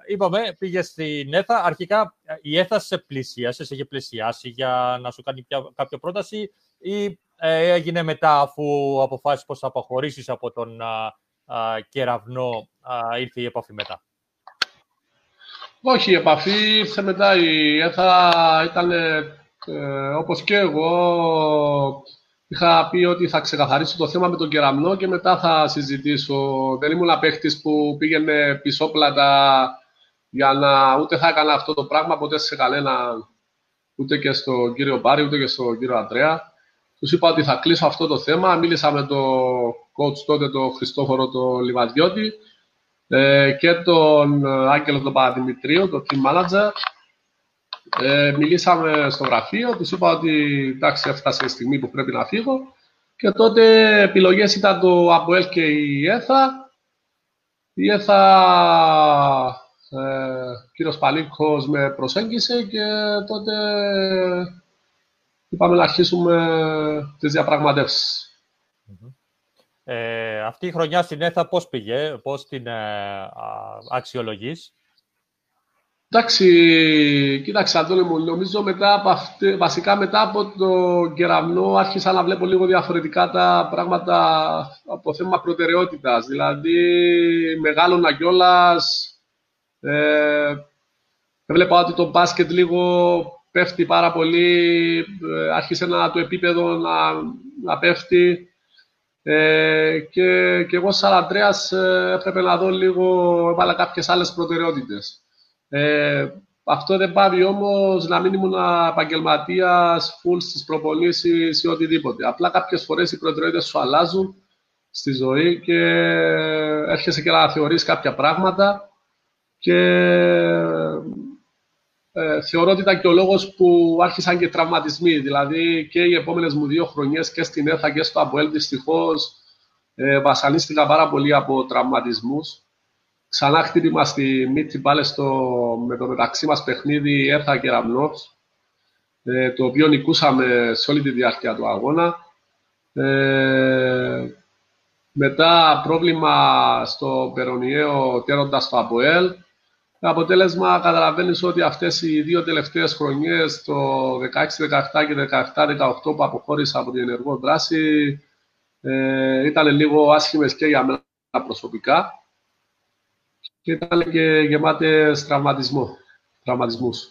είπαμε, πήγες στην ΕΘΑ. Αρχικά η ΕΘΑ σε πλησίασες, σε είχε πλησιάσει για να σου κάνει κάποια πρόταση ή έγινε μετά αφού αποφάσισες πως θα αποχωρήσεις από τον κεραυνό ήρθε η επαφή μετά; Όχι, η επαφή ήρθε μετά. Η ΕΘΑ ήταν ε, όπως και εγώ είχα πει ότι θα ξεκαθαρίσω το θέμα με τον κεραμνό και μετά θα συζητήσω. Δεν ήμουν παίχτης που πήγαινε πισόπλατα για να ούτε θα έκανα αυτό το πράγμα ποτέ σε κανένα ούτε και στον κύριο Μπάρη ούτε και στον κύριο Αντρέα. Τους είπα ότι θα κλείσω αυτό το θέμα. Μίλησα με τον coach τότε, τον Χριστόφορο το Λιβαδιώτη ε, και τον Άγγελο τον Παπαδημητρίου, τον team manager. Ε, μιλήσαμε στο γραφείο, τους είπα ότι εντάξει, έφτασε η στιγμή που πρέπει να φύγω. Και τότε επιλογές ήταν το ΑΠΟΕΛ και η ΕΘΑ. Η ΕΘΑ, ε, ο κύριος Παλίκος με προσέγγισε και τότε είπαμε να αρχίσουμε τις διαπραγματεύσεις. Ε, αυτή η χρονιά στην ΕΘΑ πώς πήγε, πώς την ε, αξιολογείς; Εντάξει, κοίταξε Αντώνη μου, νομίζω μετά από αυτή, βασικά μετά από το κεραμνό άρχισα να βλέπω λίγο διαφορετικά τα πράγματα από θέμα προτεραιότητας. Δηλαδή, μεγάλωνα κιόλας. Ε, έβλεπα ότι το μπάσκετ λίγο πέφτει πάρα πολύ, ε, άρχισε να, το επίπεδο να, να πέφτει. Ε, και, και εγώ σαν Αντρέας ε, έπρεπε να δω λίγο, έβαλα κάποιες άλλες προτεραιότητες. Ε, αυτό δεν πάει όμως να μην ήμουν επαγγελματίας full στις προπονήσεις ή οτιδήποτε. Απλά κάποιες φορές οι προτεραιότητες σου αλλάζουν στη ζωή και έρχεσαι και να θεωρείς κάποια πράγματα. Και ε, θεωρώ ότι ήταν και ο λόγος που άρχισαν και τραυματισμοί. Δηλαδή και οι επόμενες μου δύο χρονιές και στην ΕΘΑ και στο ΑΠΟΕΛ δυστυχώς ε, βασανίστηκα πάρα πολύ από τραυματισμούς. Ξανά χτύπημα στη μύτη πάλι στο, με το μεταξύ μας παιχνίδι Έθα και Ραμνός, ε, το οποίο νικούσαμε σε όλη τη διάρκεια του αγώνα. Ε, μετά πρόβλημα στο Περονιαίο τέροντας το ΑΠΟΕΛ. Αποτέλεσμα, καταλαβαίνεις ότι αυτές οι δύο τελευταίες χρονιές, το 16-17 και 17-18 που αποχώρησα από την ενεργό δράση, ε, ήταν λίγο άσχημες και για μένα προσωπικά και ήταν και γεμάτες τραυματισμό, τραυματισμούς.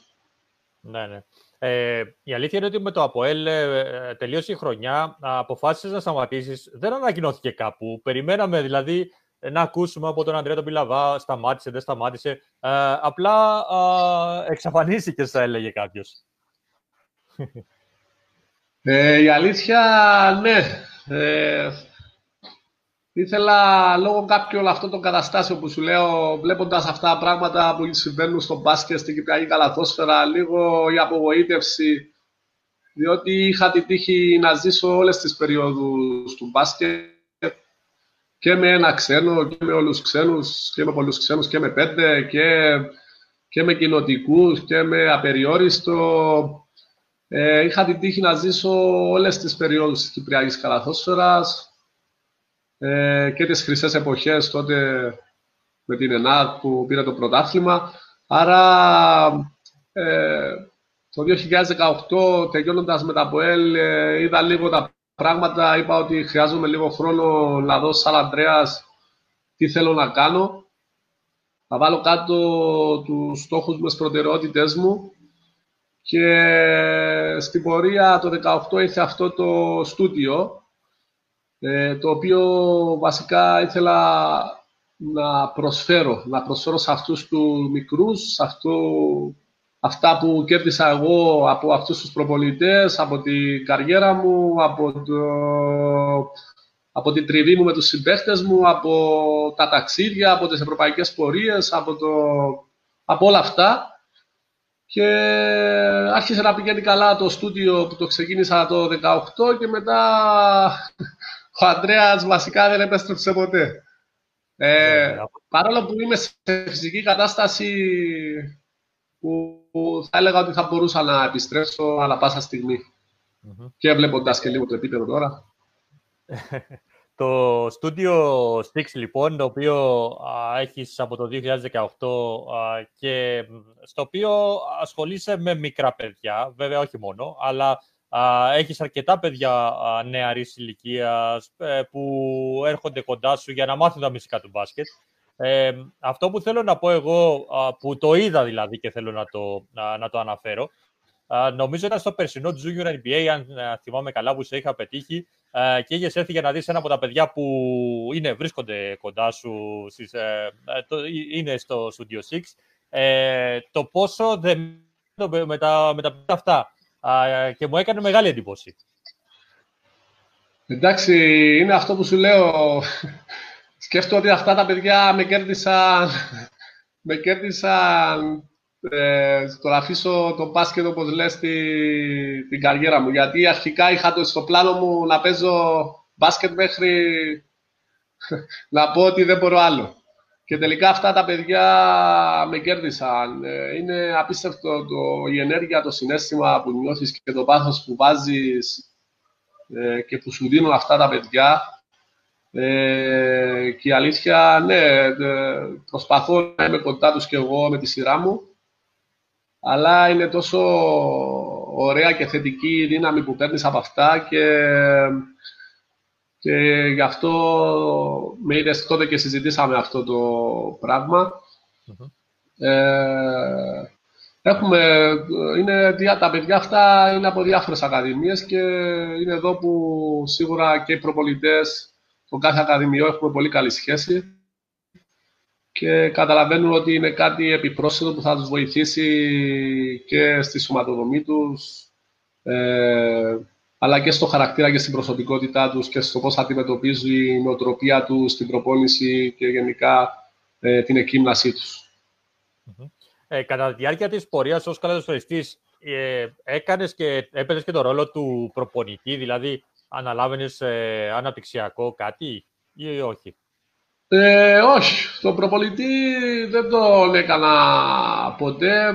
Ναι, ναι. Ε, η αλήθεια είναι ότι με το ΑΠΟΕΛ ε, τελείωσε η χρονιά, αποφάσισες να σταματήσεις, δεν ανακοινώθηκε κάπου. Περιμέναμε δηλαδή να ακούσουμε από τον Αντρέα τον Πιλαβά, σταμάτησε, δεν σταμάτησε. Ε, απλά ε, εξαφανίστηκες, θα έλεγε κάποιος. Ε, η αλήθεια, ναι. Ε, Ήθελα λόγω κάποιων αυτών των καταστάσεων που σου λέω, βλέποντας αυτά τα πράγματα που συμβαίνουν στο μπάσκετ, στην Κυπριακή Καλαθόσφαιρα, λίγο η απογοήτευση. Διότι είχα την τύχη να ζήσω όλες τις περιόδους του μπάσκετ και με ένα ξένο και με όλους ξένους και με πολλούς ξένους και με πέντε και, και με κοινοτικούς και με απεριόριστο. Ε, είχα την τύχη να ζήσω όλες τις περιόδους της Κυπριακής Καλαθόσφαιρας ε, και τις χρυσές εποχές τότε με την ΕΝΑΔ που πήρε το πρωτάθλημα. Άρα ε, το 2018 τελειώνοντας με τα ΠΟΕΛ ε, είδα λίγο τα πράγματα, είπα ότι χρειάζομαι λίγο χρόνο να δω σαν Αντρέας τι θέλω να κάνω. Θα βάλω κάτω τους στόχους με τις προτεραιότητες μου και στην πορεία το 2018 ήρθε αυτό το στούντιο ε, το οποίο βασικά ήθελα να προσφέρω, να προσφέρω σε αυτούς τους μικρούς, σε αυτό, αυτά που κέρδισα εγώ από αυτούς τους προπονητές, από την καριέρα μου, από, το, από την τριβή μου με τους συμπαίχτες μου, από τα ταξίδια, από τις ευρωπαϊκές πορείες, από, το, από όλα αυτά. Και άρχισε να πηγαίνει καλά το στούντιο που το ξεκίνησα το 2018 και μετά ο Αντρέας βασικά δεν επέστρεψε ποτέ. Ε, ναι, ναι. παρόλο που είμαι σε φυσική κατάσταση που, θα έλεγα ότι θα μπορούσα να επιστρέψω ανά πάσα Και βλέποντας και λίγο το επίπεδο τώρα. το Studio Six, λοιπόν, το οποίο έχει έχεις από το 2018 και στο οποίο ασχολείσαι με μικρά παιδιά, βέβαια όχι μόνο, αλλά έχεις αρκετά παιδιά νεαρής ηλικίας ε, που έρχονται κοντά σου για να μάθουν τα μυστικά του μπάσκετ. Ε, αυτό που θέλω να πω εγώ, που το είδα δηλαδή και θέλω να το, να, το αναφέρω, νομίζω ήταν στο περσινό Junior NBA, αν θυμάμαι καλά, που σε είχα πετύχει και είχες έρθει για να δεις ένα από τα παιδιά που είναι, βρίσκονται κοντά σου, στις, ε, είναι στο Studio 6, το πόσο δεν με τα, με τα παιδιά αυτά και μου έκανε μεγάλη εντύπωση. Εντάξει, είναι αυτό που σου λέω. Σκέφτομαι ότι αυτά τα παιδιά με κέρδισαν, με κέρδισαν ε, στο να αφήσω το μπάσκετ όπως λες στη, την καριέρα μου. Γιατί αρχικά είχα το στο πλάνο μου να παίζω μπάσκετ μέχρι να πω ότι δεν μπορώ άλλο. Και τελικά αυτά τα παιδιά με κέρδισαν. Ε, είναι απίστευτο το, η ενέργεια, το συνέστημα που νιώθεις και το πάθος που βάζεις ε, και που σου δίνουν αυτά τα παιδιά. Ε, και η αλήθεια, ναι, ε, προσπαθώ να είμαι κοντά τους και εγώ με τη σειρά μου, αλλά είναι τόσο ωραία και θετική η δύναμη που παίρνεις από αυτά και, και γι' αυτό με είδες τότε και συζητήσαμε αυτό το πραγμα Ε, έχουμε, είναι, τα παιδιά αυτά είναι από διάφορες ακαδημίες και είναι εδώ που σίγουρα και οι προπολιτές των κάθε ακαδημιών έχουμε πολύ καλή σχέση και καταλαβαίνουν ότι είναι κάτι επιπρόσθετο που θα τους βοηθήσει και στη σωματοδομή τους, ε, αλλά και στο χαρακτήρα και στην προσωπικότητά τους και στο πώς αντιμετωπίζει η νοοτροπία τους στην προπόνηση και γενικά ε, την εκείμνασή τους. Ε, κατά τη διάρκεια της πορείας ως καλεσοριστής, ε, έκανες και έπαιζες και το ρόλο του προπονητή, δηλαδή αναλάβαινες ε, αναπτυξιακό κάτι ή όχι; Ε, όχι, το προπολιτή δεν το έκανα ποτέ.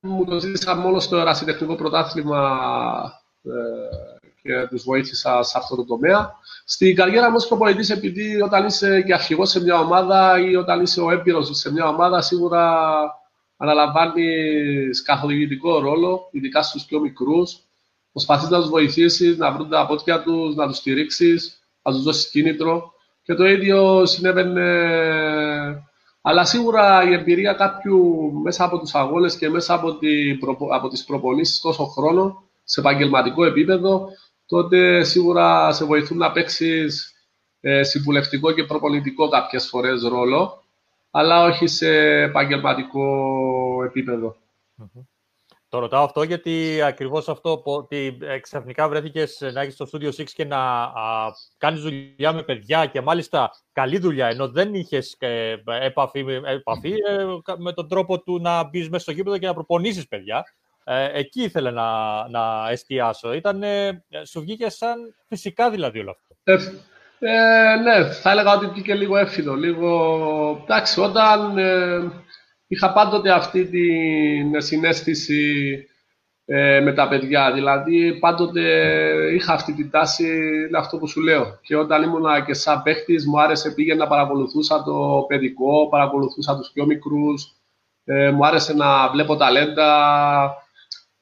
Μου το ζήτησα μόνο στο ερασιτεχνικό πρωτάθλημα ε, και τους βοήθησα σε αυτό το τομέα. Στην καριέρα μου ως προπολιτής, επειδή όταν είσαι και αρχηγός σε μια ομάδα ή όταν είσαι ο έμπειρος σε μια ομάδα, σίγουρα αναλαμβάνεις καθοδηγητικό ρόλο, ειδικά στους πιο μικρούς. Προσπαθείς να τους βοηθήσεις, να βρουν τα πόδια τους, να τους στηρίξεις, να τους δώσεις κίνητρο. Και το ίδιο συνέβαινε, αλλά σίγουρα η εμπειρία κάποιου μέσα από τους αγώνες και μέσα από, τη, από τις προπονήσεις τόσο χρόνο, σε επαγγελματικό επίπεδο, τότε σίγουρα σε βοηθούν να παίξεις ε, συμβουλευτικό και προπονητικό κάποιες φορές ρόλο, αλλά όχι σε επαγγελματικό το ρωτάω αυτό γιατί ακριβώς αυτό ότι ε, ξαφνικά βρέθηκες να έχεις στο Studio 6 και να κάνεις δουλειά με παιδιά και μάλιστα καλή δουλειά, ενώ δεν είχες ε, επαφή, επαφή ε, με τον τρόπο του να μπεις μέσα στο γήπεδο και να προπονήσεις παιδιά. εκεί ήθελα να, να εστιάσω. Ήταν, σου βγήκε σαν φυσικά δηλαδή όλο αυτό. Ε, ναι, θα έλεγα ότι βγήκε λίγο έφηδο. Λίγο... Εντάξει, όταν είχα πάντοτε αυτή την συνέστηση ε, με τα παιδιά. Δηλαδή, πάντοτε είχα αυτή τη τάση, είναι αυτό που σου λέω. Και όταν ήμουν και σαν παίχτης, μου άρεσε, πήγαινα, παρακολουθούσα το παιδικό, παρακολουθούσα τους πιο μικρούς, ε, μου άρεσε να βλέπω ταλέντα.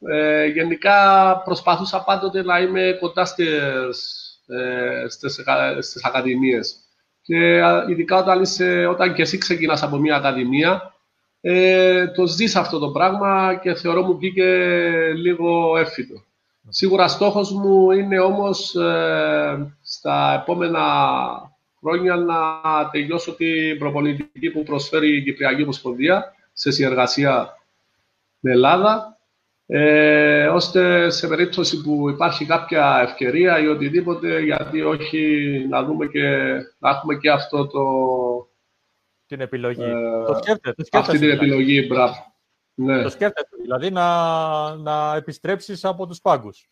Ε, γενικά, προσπαθούσα πάντοτε να είμαι κοντά στις, ε, στις, στις ακαδημίες. Και ειδικά όταν, είσαι, όταν και εσύ ξεκινάς από μια ακαδημία, ε, το ζεις αυτό το πράγμα και θεωρώ μου βγήκε λίγο εύφυτο. Σίγουρα στόχος μου είναι όμως ε, στα επόμενα χρόνια να τελειώσω την προπονητική που προσφέρει η Κυπριακή Ομοσπονδία σε συνεργασία με Ελλάδα, ε, ώστε σε περίπτωση που υπάρχει κάποια ευκαιρία ή οτιδήποτε, γιατί όχι να δούμε και να έχουμε και αυτό το, την επιλογή. Ε, το σκέφτεται. Το αυτή την επιλογή, μπράβο. Ναι. Το σκέφτεται, δηλαδή να, να επιστρέψεις από τους πάγκους.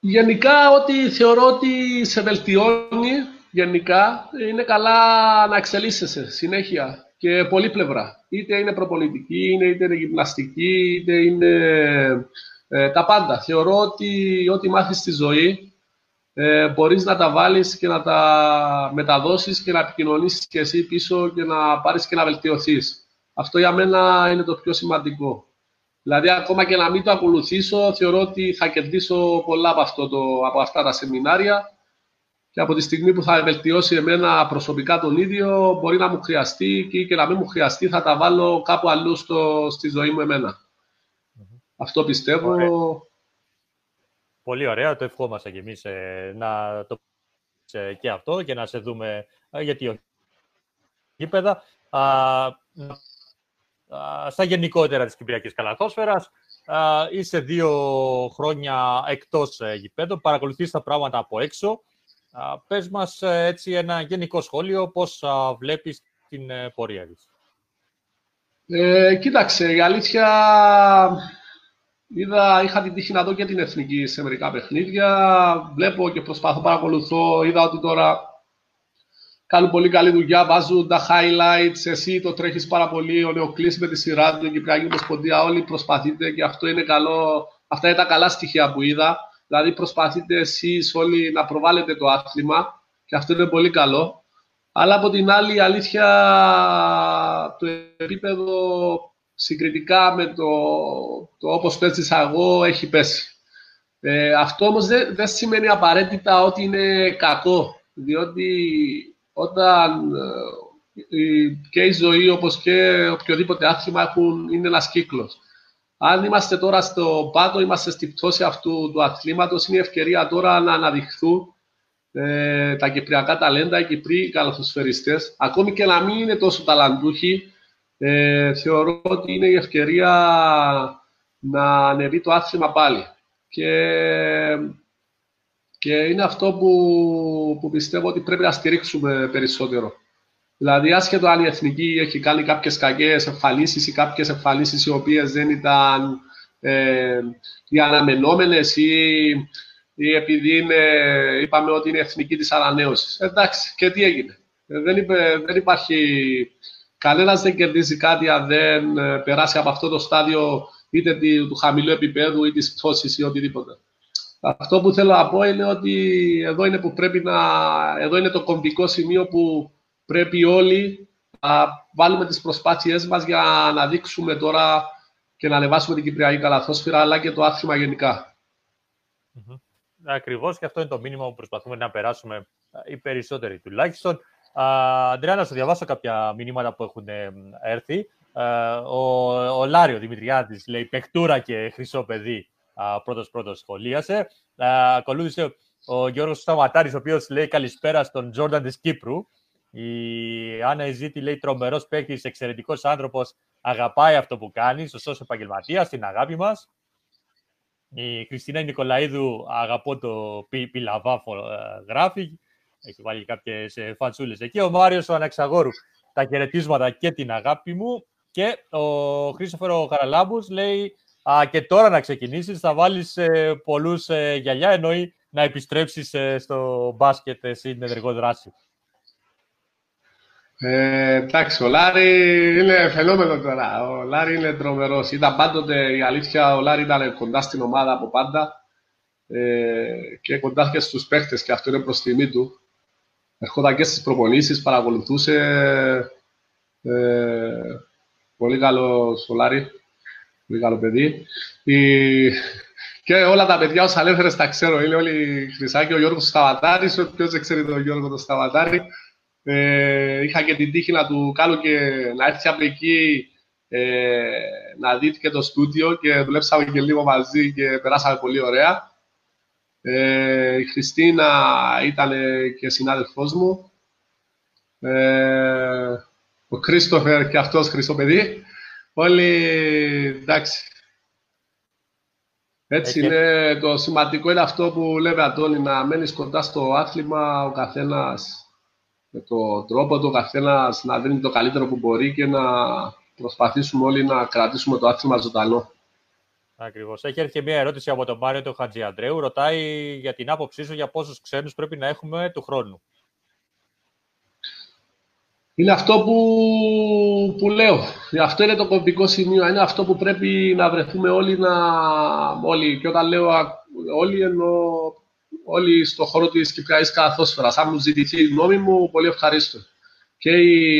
Γενικά, ότι θεωρώ ότι σε βελτιώνει, γενικά, είναι καλά να εξελίσσεσαι συνέχεια και πλευρά. Είτε είναι προπολιτική, είτε είναι γυμναστική, είτε είναι ε, τα πάντα. Θεωρώ ότι ό,τι μάθεις στη ζωή ε, μπορείς να τα βάλεις και να τα μεταδώσεις και να επικοινωνήσεις και εσύ πίσω και να πάρεις και να βελτιωθείς. Αυτό για μένα είναι το πιο σημαντικό. Δηλαδή, ακόμα και να μην το ακολουθήσω, θεωρώ ότι θα κερδίσω πολλά από, αυτό το, από αυτά τα σεμινάρια και από τη στιγμή που θα βελτιώσει εμένα προσωπικά τον ίδιο, μπορεί να μου χρειαστεί και, και να μην μου χρειαστεί, θα τα βάλω κάπου αλλού στο, στη ζωή μου εμένα. Αυτό πιστεύω. Πολύ ωραία, το ευχόμαστε κι εμείς ε, να το ε, και αυτό και να σε δούμε, ε, γιατί όχι, γήπεδα. στα γενικότερα της Κυπριακής Καλαθόσφαιρας, είσαι δύο χρόνια εκτός γηπέδων, παρακολουθείς τα πράγματα από έξω. Πες μας έτσι ένα γενικό σχόλιο, πώς βλέπεις την πορεία της. Ε, κοίταξε, η αλήθεια Είδα, είχα την τύχη να δω και την εθνική σε μερικά παιχνίδια. Βλέπω και προσπαθώ, παρακολουθώ. Είδα ότι τώρα κάνουν πολύ καλή δουλειά, βάζουν τα highlights, εσύ το τρέχεις πάρα πολύ, ο Νεοκλής με τη σειρά του, η Κυπριακή Ομοσπονδία, όλοι προσπαθείτε και αυτό είναι καλό, αυτά είναι τα καλά στοιχεία που είδα. Δηλαδή προσπαθείτε εσείς όλοι να προβάλλετε το άθλημα και αυτό είναι πολύ καλό. Αλλά από την άλλη η αλήθεια το επίπεδο συγκριτικά με το, το όπως παίζεις εγώ έχει πέσει. Ε, αυτό όμως δεν, δεν σημαίνει απαραίτητα ότι είναι κακό, διότι όταν ε, και η ζωή όπως και οποιοδήποτε άθλημα έχουν, είναι ένας κύκλος. Αν είμαστε τώρα στο πάτο, είμαστε στη πτώση αυτού του αθλήματος, είναι η ευκαιρία τώρα να αναδειχθούν ε, τα κυπριακά ταλέντα, οι Κυπροί καλαθοσφαιριστές, ακόμη και να μην είναι τόσο ταλαντούχοι, ε, θεωρώ ότι είναι η ευκαιρία να ανεβεί το άθλημα πάλι. Και, και είναι αυτό που, που πιστεύω ότι πρέπει να στηρίξουμε περισσότερο. Δηλαδή, άσχετο αν η εθνική έχει κάνει κάποιες κακές εμφανίσεις ή κάποιες εμφανίσεις οι οποίες δεν ήταν ε, οι αναμενόμενε ή, ή επειδή είναι, είπαμε ότι είναι εθνική της ανανέωσης. Εντάξει, και τι έγινε. Ε, δεν, είπε, δεν υπάρχει. Κανένας δεν κερδίζει κάτι αν δεν ε, περάσει από αυτό το στάδιο είτε του χαμηλού επίπεδου ή της πτώσης ή οτιδήποτε. Αυτό που θέλω να πω είναι ότι εδώ είναι που πρέπει να. Εδώ είναι το κομβικό σημείο που πρέπει όλοι να βάλουμε τις προσπάθειές μας για να δείξουμε τώρα και να ανεβάσουμε την Κυπριακή καλαθόσφαιρα, αλλά και το άθλημα γενικά. Mm-hmm. Ακριβώς και αυτό είναι το μήνυμα που προσπαθούμε να περάσουμε οι περισσότεροι τουλάχιστον. Αντρέα, να σου διαβάσω κάποια μηνύματα που έχουν ε, έρθει. Ο, ο Λάριο Δημητριάδης λέει «Πεκτούρα και χρυσό παιδί» πρώτος πρώτος σχολίασε. Ακολούθησε ο Γιώργος Σταματάρης, ο οποίος λέει «Καλησπέρα στον Τζόρνταν της Κύπρου». Η Άννα Ιζήτη λέει τρομερός παίκτη, εξαιρετικός άνθρωπος, αγαπάει αυτό που κάνει, σωστός επαγγελματίας, την αγάπη μας. Η Χριστίνα Νικολαίδου, αγαπώ το πι, πιλαβάφο, ε, γράφει. Έχει βάλει κάποιες φανσούλες εκεί. Ο Μάριος ο Αναξαγόρου, τα χαιρετίσματα και την αγάπη μου. Και ο Χρήστοφερο Χαραλάμπους λέει α, και τώρα να ξεκινήσεις, θα βάλεις ε, πολλούς ε, γυαλιά, εννοεί να επιστρέψεις ε, στο μπάσκετ ε, στην ενεργό δράση. Ε, εντάξει, ο Λάρη είναι φαινόμενο τώρα. Ο Λάρη είναι τρομερός. Ήταν πάντοτε η αλήθεια, ο Λάρη ήταν κοντά στην ομάδα από πάντα ε, και κοντά και στους παίχτε, και αυτό είναι προς τιμή του. Ερχόταν και στις προπονήσεις, παρακολουθούσε. Ε, πολύ καλό ο Λάρη. Πολύ καλό παιδί. Η... Και όλα τα παιδιά, όσα ανέφερες, τα ξέρω. Είναι όλοι χρυσάκι. Ο Γιώργος Σταβατάρη, ποιο δεν ξέρει τον Γιώργο τον Σταβατάρη. Ε, είχα και την τύχη να του κάνω και να έρθει από εκεί ε, να δείτε και το στούντιο και δουλέψαμε και λίγο μαζί και περάσαμε πολύ ωραία. Ε, η Χριστίνα ήταν και συνάδελφός μου. Ε, ο Κρίστοφερ και αυτός χρυσό παιδί. Όλοι εντάξει. Έτσι είναι, το σημαντικό είναι αυτό που λέμε Αντώνη, να μένεις κοντά στο άθλημα ο καθένας με τον τρόπο του καθένας να δίνει το καλύτερο που μπορεί και να προσπαθήσουμε όλοι να κρατήσουμε το άθλημα ζωντανό. Ακριβώς. Έχει έρθει και μια ερώτηση από τον Μάριο τον Χατζιαντρέου. Ρωτάει για την άποψή σου για πόσους ξένους πρέπει να έχουμε του χρόνου. Είναι αυτό που, που λέω. Αυτό είναι το κομπικό σημείο. Είναι αυτό που πρέπει να βρεθούμε όλοι να. Όλοι. Και όταν λέω όλοι εννοώ όλοι στον χώρο της Κυπριακής Καθόσφαιρας. Αν μου ζητηθεί η γνώμη μου, πολύ ευχαρίστω. Και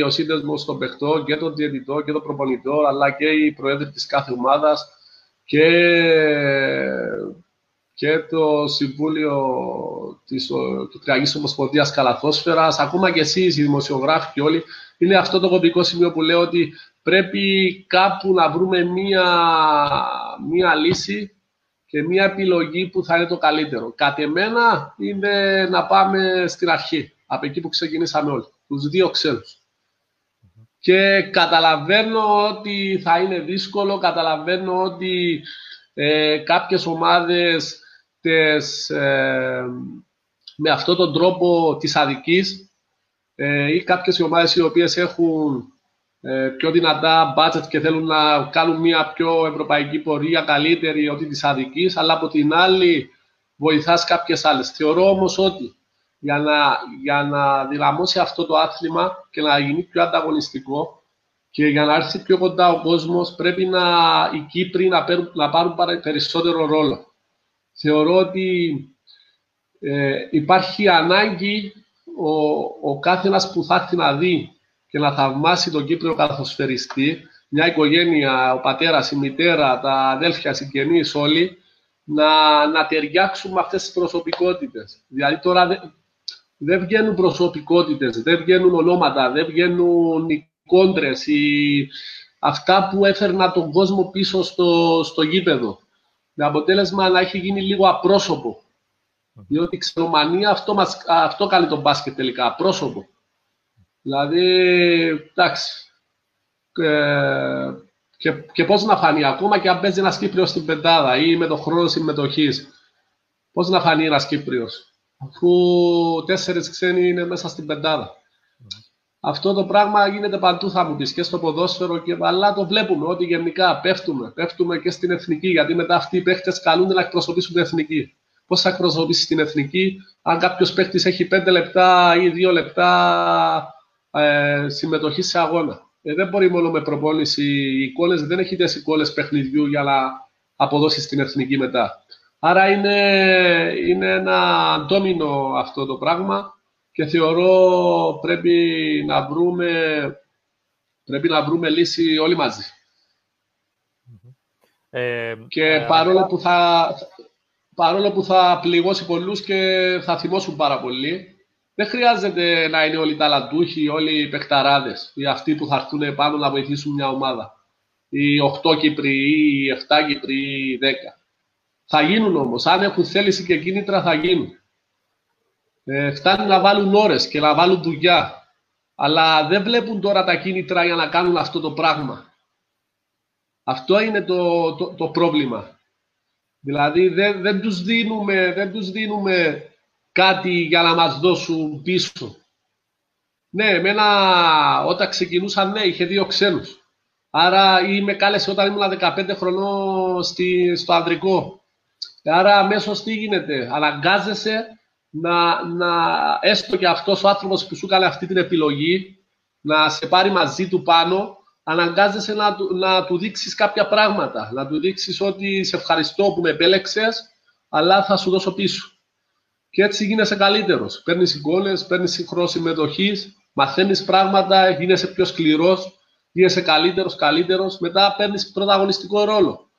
ο σύνδεσμος των παιχτών και τον διαιτητό και τον προπονητό, αλλά και οι προέδροι της κάθε ομάδας και, και το Συμβούλιο της Κυπριακή Ομοσπονδίας Καλαθόσφαιρας, ακόμα και εσείς οι δημοσιογράφοι και όλοι, είναι αυτό το κομπικό σημείο που λέω ότι πρέπει κάπου να βρούμε μία, μία λύση και μια επιλογή που θα είναι το καλύτερο. Κατ' εμένα είναι να πάμε στην αρχή, από εκεί που ξεκινήσαμε όλοι, τους δύο ξένους. Και καταλαβαίνω ότι θα είναι δύσκολο, καταλαβαίνω ότι ε, κάποιες ομάδες τες, ε, με αυτόν τον τρόπο της αδικής ε, ή κάποιες ομάδες οι οποίες έχουν ε, πιο δυνατά budget και θέλουν να κάνουν μια πιο ευρωπαϊκή πορεία, καλύτερη ότι της αδικής, αλλά από την άλλη βοηθάς κάποιες άλλες. Θεωρώ όμως ότι για να, για να δυναμώσει αυτό το άθλημα και να γίνει πιο ανταγωνιστικό και για να έρθει πιο κοντά ο κόσμος πρέπει να, οι Κύπροι να, πάρουν, να πάρουν περισσότερο ρόλο. Θεωρώ ότι ε, υπάρχει ανάγκη ο, ο κάθε ένας που θα έρθει να δει και να θαυμάσει τον Κύπριο καθοσφαιριστή, μια οικογένεια, ο πατέρας, η μητέρα, τα αδέλφια, οι συγγενείς όλοι, να, να ταιριάξουν με αυτές τις προσωπικότητες. Δηλαδή τώρα δεν, δεν βγαίνουν προσωπικότητες, δεν βγαίνουν ονόματα, δεν βγαίνουν οι κόντρες, οι, αυτά που έφερναν τον κόσμο πίσω στο, στο γήπεδο. Με αποτέλεσμα να έχει γίνει λίγο απρόσωπο. Διότι η ξενομανία αυτό, μας, αυτό κάνει τον μπάσκετ τελικά, απρόσωπο. Δηλαδή, εντάξει, ε, και, και πώς να φανεί, ακόμα και αν παίζει ένας Κύπριος στην πεντάδα ή με τον χρόνο συμμετοχής, πώς να φανεί ένας Κύπριος, αφού τέσσερις ξένοι είναι μέσα στην πεντάδα. Αυτό το πράγμα γίνεται παντού, θα μου πεις, και στο ποδόσφαιρο, και, αλλά το βλέπουμε ότι γενικά πέφτουμε. Πέφτουμε και στην εθνική, γιατί μετά αυτοί οι παίχτες καλούνται να εκπροσωπήσουν την εθνική. Πώς θα εκπροσωπήσεις την εθνική, αν κάποιος παίχτη έχει πέντε λεπτά ή δύο λεπτά ε, συμμετοχής σε αγώνα. Ε, δεν μπορεί μόνο με προπόνηση οι εικόνες, δεν έχει τις εικόνες παιχνιδιού για να αποδώσεις την εθνική μετά. Άρα είναι, είναι ένα ντόμινο αυτό το πράγμα και θεωρώ πρέπει να βρούμε, πρέπει να βρούμε λύση όλοι μαζί. Ε, και ε, παρόλο, που θα, παρόλο που θα πληγώσει πολλούς και θα θυμώσουν πάρα πολύ, δεν χρειάζεται να είναι όλοι ταλαντούχοι, όλοι οι παιχταράδες ή αυτοί που θα έρθουν πάνω να βοηθήσουν μια ομάδα. Οι 8 Κύπροι ή οι 7 Κύπροι ή οι 10. Θα γίνουν όμως. Αν έχουν θέληση και κίνητρα θα γίνουν. Ε, φτάνει να βάλουν ώρες και να βάλουν δουλειά. Αλλά δεν βλέπουν τώρα τα κίνητρα για να κάνουν αυτό το πράγμα. Αυτό είναι το, το, το πρόβλημα. Δηλαδή δεν, δεν, τους δίνουμε, δεν τους δίνουμε κάτι για να μας δώσουν πίσω. Ναι, εμένα όταν ξεκινούσα, ναι, είχε δύο ξένους. Άρα ή με κάλεσε όταν ήμουν 15 χρονών στη, στο ανδρικό. Άρα αμέσως τι γίνεται, αναγκάζεσαι να, να έστω και αυτός ο άνθρωπος που σου έκανε αυτή την επιλογή να σε πάρει μαζί του πάνω, αναγκάζεσαι να, να του δείξεις κάποια πράγματα. Να του δείξεις ότι σε ευχαριστώ που με επέλεξες, αλλά θα σου δώσω πίσω. Και έτσι γίνεσαι καλύτερος. Παίρνεις εικόνες, παίρνεις χρόνο συμμετοχής, μαθαίνεις πράγματα, γίνεσαι πιο σκληρός, γίνεσαι καλύτερος, καλύτερος. Μετά παίρνεις πρωταγωνιστικό ρόλο.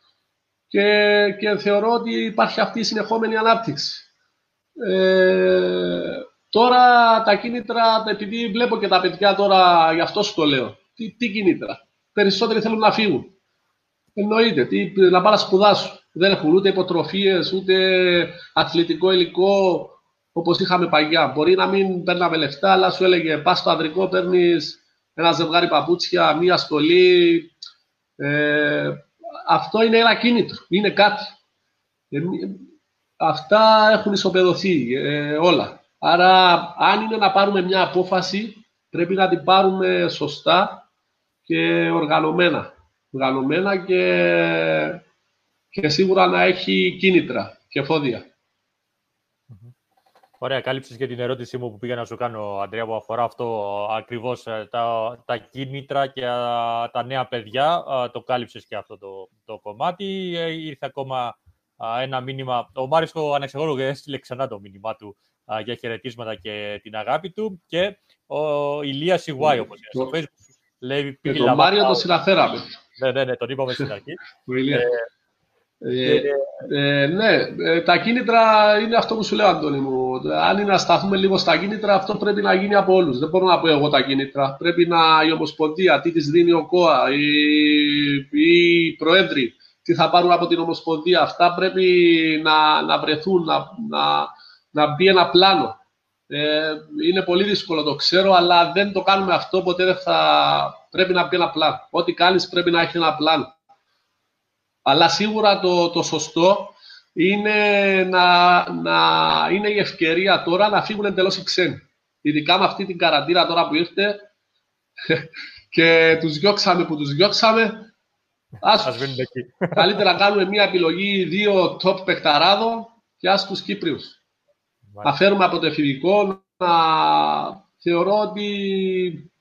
Και, και θεωρώ ότι υπάρχει αυτή η συνεχόμενη ανάπτυξη. Ε, τώρα τα κίνητρα, επειδή βλέπω και τα παιδιά τώρα, γι' αυτό σου το λέω. Τι, τι κίνητρα; Περισσότεροι θέλουν να φύγουν. Εννοείται, τι, να πάνε να σπουδάσουν δεν έχουν ούτε υποτροφίες, ούτε αθλητικό υλικό όπως είχαμε παγιά. Μπορεί να μην παίρναμε λεφτά, αλλά σου έλεγε πας στο ανδρικό, παίρνεις ένα ζευγάρι παπούτσια, μία στολή. Ε, αυτό είναι ένα κίνητρο, είναι κάτι. Ε, αυτά έχουν ισοπεδωθεί ε, όλα. Άρα, αν είναι να πάρουμε μια απόφαση, πρέπει να την πάρουμε σωστά και οργανωμένα. Οργανωμένα και και σίγουρα να έχει κίνητρα και φόδια. Ωραία, κάλυψες και την ερώτησή μου που πήγα να σου κάνω, Αντρέα, που αφορά αυτό ακριβώς ε, τα, τα κίνητρα και τα νέα παιδιά. Το κάλυψες και αυτό το, το κομμάτι. Ε, ήρθε ακόμα ένα μήνυμα. Ο Μάριος ο Ανεξαγόρου έστειλε ξανά το μήνυμά του για χαιρετίσματα και την αγάπη του. Και ο Ηλίας Ιγουάη, όπως είναι στο Facebook, λέει... Και τον Μάριο τον συναφέραμε. Ναι, ναι, ναι, τον είπαμε στην αρχή. Ε, ε, ναι, ε, τα κίνητρα είναι αυτό που σου λέω, Αντώνη μου. Αν είναι να σταθούμε λίγο στα κίνητρα, αυτό πρέπει να γίνει από όλους. Δεν μπορώ να πω εγώ τα κίνητρα. Πρέπει να η Ομοσπονδία, τι της δίνει ο ΚΟΑ, οι, οι Προέδροι, τι θα πάρουν από την Ομοσπονδία. Αυτά πρέπει να, να βρεθούν, να, να, να μπει ένα πλάνο. Ε, είναι πολύ δύσκολο, το ξέρω, αλλά δεν το κάνουμε αυτό, ποτέ δεν θα πρέπει να μπει ένα πλάνο. Ό,τι κάνεις πρέπει να έχει ένα πλάνο. Αλλά σίγουρα το, το σωστό είναι να, να είναι η ευκαιρία τώρα να φύγουν εντελώς οι ξένοι. Ειδικά με αυτή την καραντίνα τώρα που ήρθε και τους διώξαμε που τους διώξαμε. Ας, ας εκεί. καλύτερα να κάνουμε μια επιλογή δύο top παικταράδων και ας τους Κύπριους. να φέρουμε από το εφηβικό, να θεωρώ ότι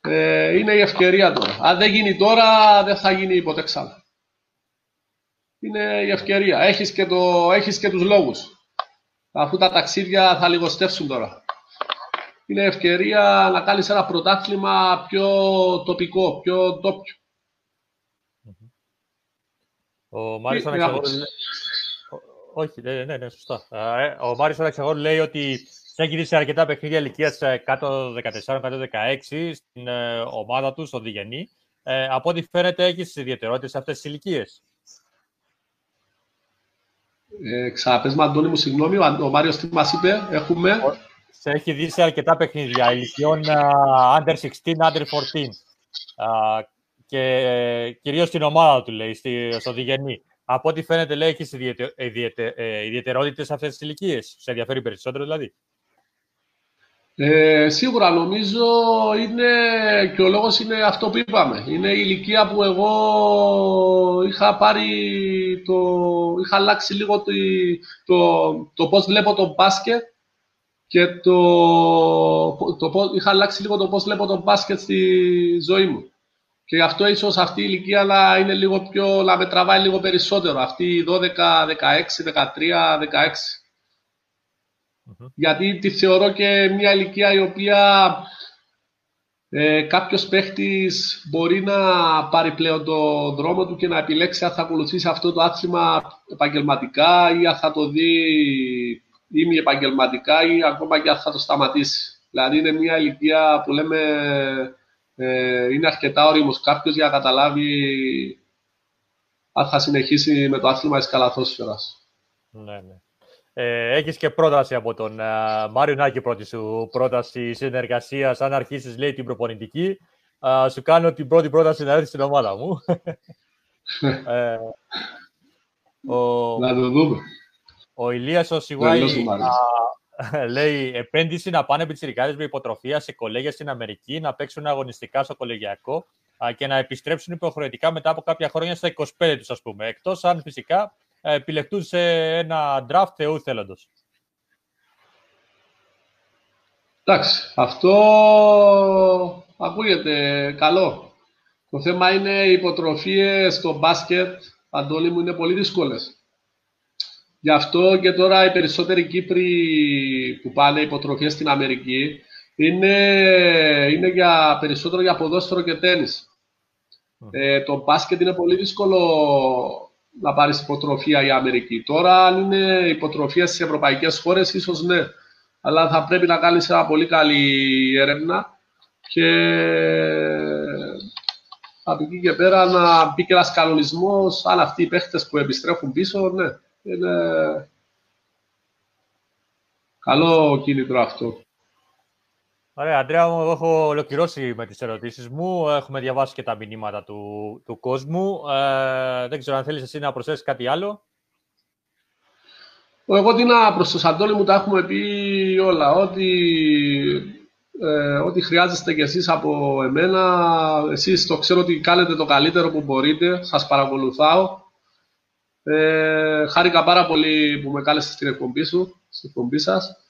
ε, είναι η ευκαιρία τώρα. Αν δεν γίνει τώρα, δεν θα γίνει ποτέ ξανά. Είναι η ευκαιρία. Έχεις και, το, έχεις και τους λόγους. Αφού τα ταξίδια θα λιγοστεύσουν τώρα. Είναι ευκαιρία να κάνεις ένα πρωτάθλημα πιο τοπικό, πιο τόπιο. Ο Μάριος Αναξαγόρου... Όχι, ναι, ναι, ναι, σωστά. Ε, ο Μάριος Αναξαγόρου λέει ότι σε έχει δει σε αρκετά παιχνίδια ηλικίας κάτω 14-16 στην ε, ομάδα του, στο Διγενή. Ε, από ό,τι φαίνεται, έχεις ιδιαιτερότητες σε αυτές τις ηλικίες. Ε, Ξαναπες με, Αντώνη μου, συγγνώμη, ο Μάριος τι μας είπε, έχουμε... Σε έχει δει σε αρκετά παιχνίδια ηλικιών uh, under 16, under 14. Uh, και ε, κυρίως στην ομάδα του, λέει, στη, στο Διγενή. Από ό,τι φαίνεται, λέει, έχεις ιδιαιτε, ιδιαιτε, ε, ιδιαιτερότητες σε αυτές τις ηλικίες. Σε ενδιαφέρει περισσότερο, δηλαδή. Ε, σίγουρα νομίζω είναι και ο λόγος είναι αυτό που είπαμε. Είναι η ηλικία που εγώ είχα πάρει το, είχα αλλάξει λίγο το, το, το πώς βλέπω το μπάσκετ και το, το, είχα αλλάξει λίγο το πώς βλέπω το μπάσκετ στη ζωή μου. Και γι' αυτό ίσως αυτή η ηλικία να είναι λίγο πιο, να με τραβάει λίγο περισσότερο. Αυτή η 12, 16, 13, 16. Γιατί τη θεωρώ και μια ηλικία η οποία ε, κάποιος παίχτης μπορεί να πάρει πλέον το δρόμο του και να επιλέξει αν θα ακολουθήσει αυτό το άθλημα επαγγελματικά ή αν θα το δει ή μη επαγγελματικά ή ακόμα και αν θα το σταματήσει. Δηλαδή είναι μια ηλικία που λέμε ε, είναι αρκετά όριμος κάποιος για να καταλάβει αν θα συνεχίσει με το άθλημα της καλαθόσφαιρας. Ναι, ναι. Ε, έχεις και πρόταση από τον uh, Μάριο Νάκη πρώτη σου πρόταση συνεργασίας. Αν αρχίσεις, λέει, την προπονητική, uh, σου κάνω την πρώτη πρόταση να έρθεις στην ομάδα μου. ε, ο, να το δούμε. Ο Ηλίας ο Σιγουάη λέει επένδυση να πάνε πιτσιρικάδες με υποτροφία σε κολέγια στην Αμερική, να παίξουν αγωνιστικά στο κολεγιακό και να επιστρέψουν υποχρεωτικά μετά από κάποια χρόνια στα 25 τους, ας πούμε. Εκτός αν φυσικά επιλεχτούν σε ένα draft θεού θέλοντος. Εντάξει, αυτό ακούγεται καλό. Το θέμα είναι οι υποτροφίες στο μπάσκετ, Αντώνη μου, είναι πολύ δύσκολες. Γι' αυτό και τώρα οι περισσότεροι Κύπροι που πάνε υποτροφίες στην Αμερική είναι, είναι για, περισσότερο για ποδόσφαιρο και τέννις. Ε, το μπάσκετ είναι πολύ δύσκολο να πάρεις υποτροφία η Αμερική. Τώρα, αν είναι υποτροφία στις ευρωπαϊκές χώρες, ίσως ναι. Αλλά θα πρέπει να κάνεις ένα πολύ καλή έρευνα και από εκεί και πέρα να μπει και ένας κανονισμός. Αν αυτοί οι παίχτες που επιστρέφουν πίσω, ναι. Είναι καλό κίνητρο αυτό. Ωραία, Αντρέα μου, εγώ έχω ολοκληρώσει με τις ερωτήσεις μου. Έχουμε διαβάσει και τα μηνύματα του, του κόσμου. Ε, δεν ξέρω αν θέλεις εσύ να προσθέσεις κάτι άλλο. Εγώ τι να προσθέσω, Αντώνη μου, τα έχουμε πει όλα. Ό,τι, ε, ό,τι χρειάζεστε κι εσείς από εμένα, εσείς το ξέρω ότι κάνετε το καλύτερο που μπορείτε, σας παρακολουθάω. Ε, χάρηκα πάρα πολύ που με κάλεσες στην εκπομπή σου, στην εκπομπή σας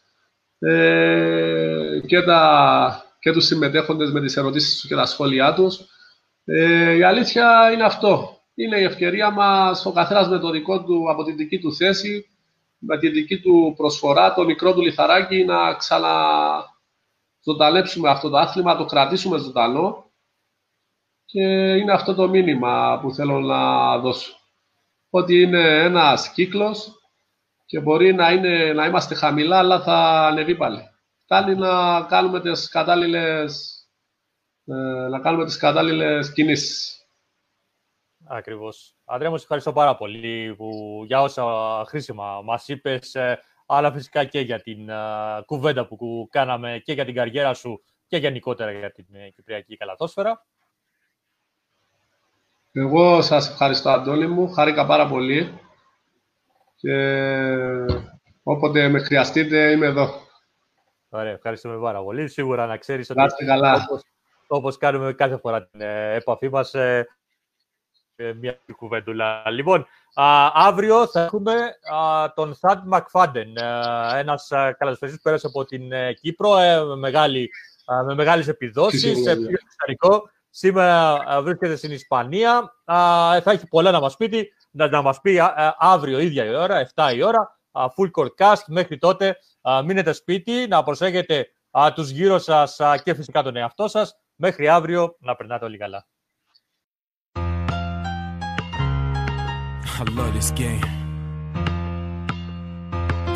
ε, και, τα, και τους συμμετέχοντες με τις ερωτήσεις τους και τα σχόλιά τους. Ε, η αλήθεια είναι αυτό. Είναι η ευκαιρία μας ο καθένας με το δικό του, από την δική του θέση, με την δική του προσφορά, το μικρό του λιθαράκι, να ξαναζωντανέψουμε αυτό το άθλημα, να το κρατήσουμε ζωντανό. Και είναι αυτό το μήνυμα που θέλω να δώσω. Ότι είναι ένας κύκλος και μπορεί να, είναι, να είμαστε χαμηλά, αλλά θα ανεβεί πάλι. Κάνει να κάνουμε τις κατάλληλες, ε, να κάνουμε τις κατάλληλες κινήσεις. Ακριβώς. Αντρέα μου, ευχαριστώ πάρα πολύ που, για όσα χρήσιμα μας είπες, ε, αλλά φυσικά και για την uh, κουβέντα που κάναμε και για την καριέρα σου και γενικότερα για την uh, Κυπριακή Καλαθόσφαιρα. Εγώ σας ευχαριστώ, Αντώνη μου. Χάρηκα πάρα πολύ και όποτε με χρειαστείτε είμαι εδώ. Ωραία, ευχαριστούμε πάρα πολύ. Σίγουρα να ξέρεις ότι όπως, όπως κάνουμε κάθε φορά την ε, επαφή μας, ε, ε, μια κουβέντουλα. Λοιπόν, α, αύριο θα έχουμε α, τον Θάντ Μακφάντεν, α, ένας καλασπέστης που πέρασε από την ε, Κύπρο ε, με, μεγάλη, α, με μεγάλες επιδόσεις, ε, πιο εξωτερικό. Σήμερα α, βρίσκεται στην Ισπανία. Α, θα έχει πολλά να μας πει, να, να μας πει α, αύριο ίδια η ώρα, 7 η ώρα, α, full court cast. Μέχρι τότε α, μείνετε σπίτι, να προσέχετε α, τους γύρω σας α, και φυσικά τον εαυτό σας. Μέχρι αύριο να περνάτε όλοι καλά. I love this game.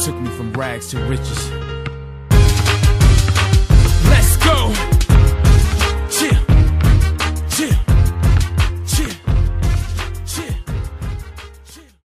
Took me from rags to riches.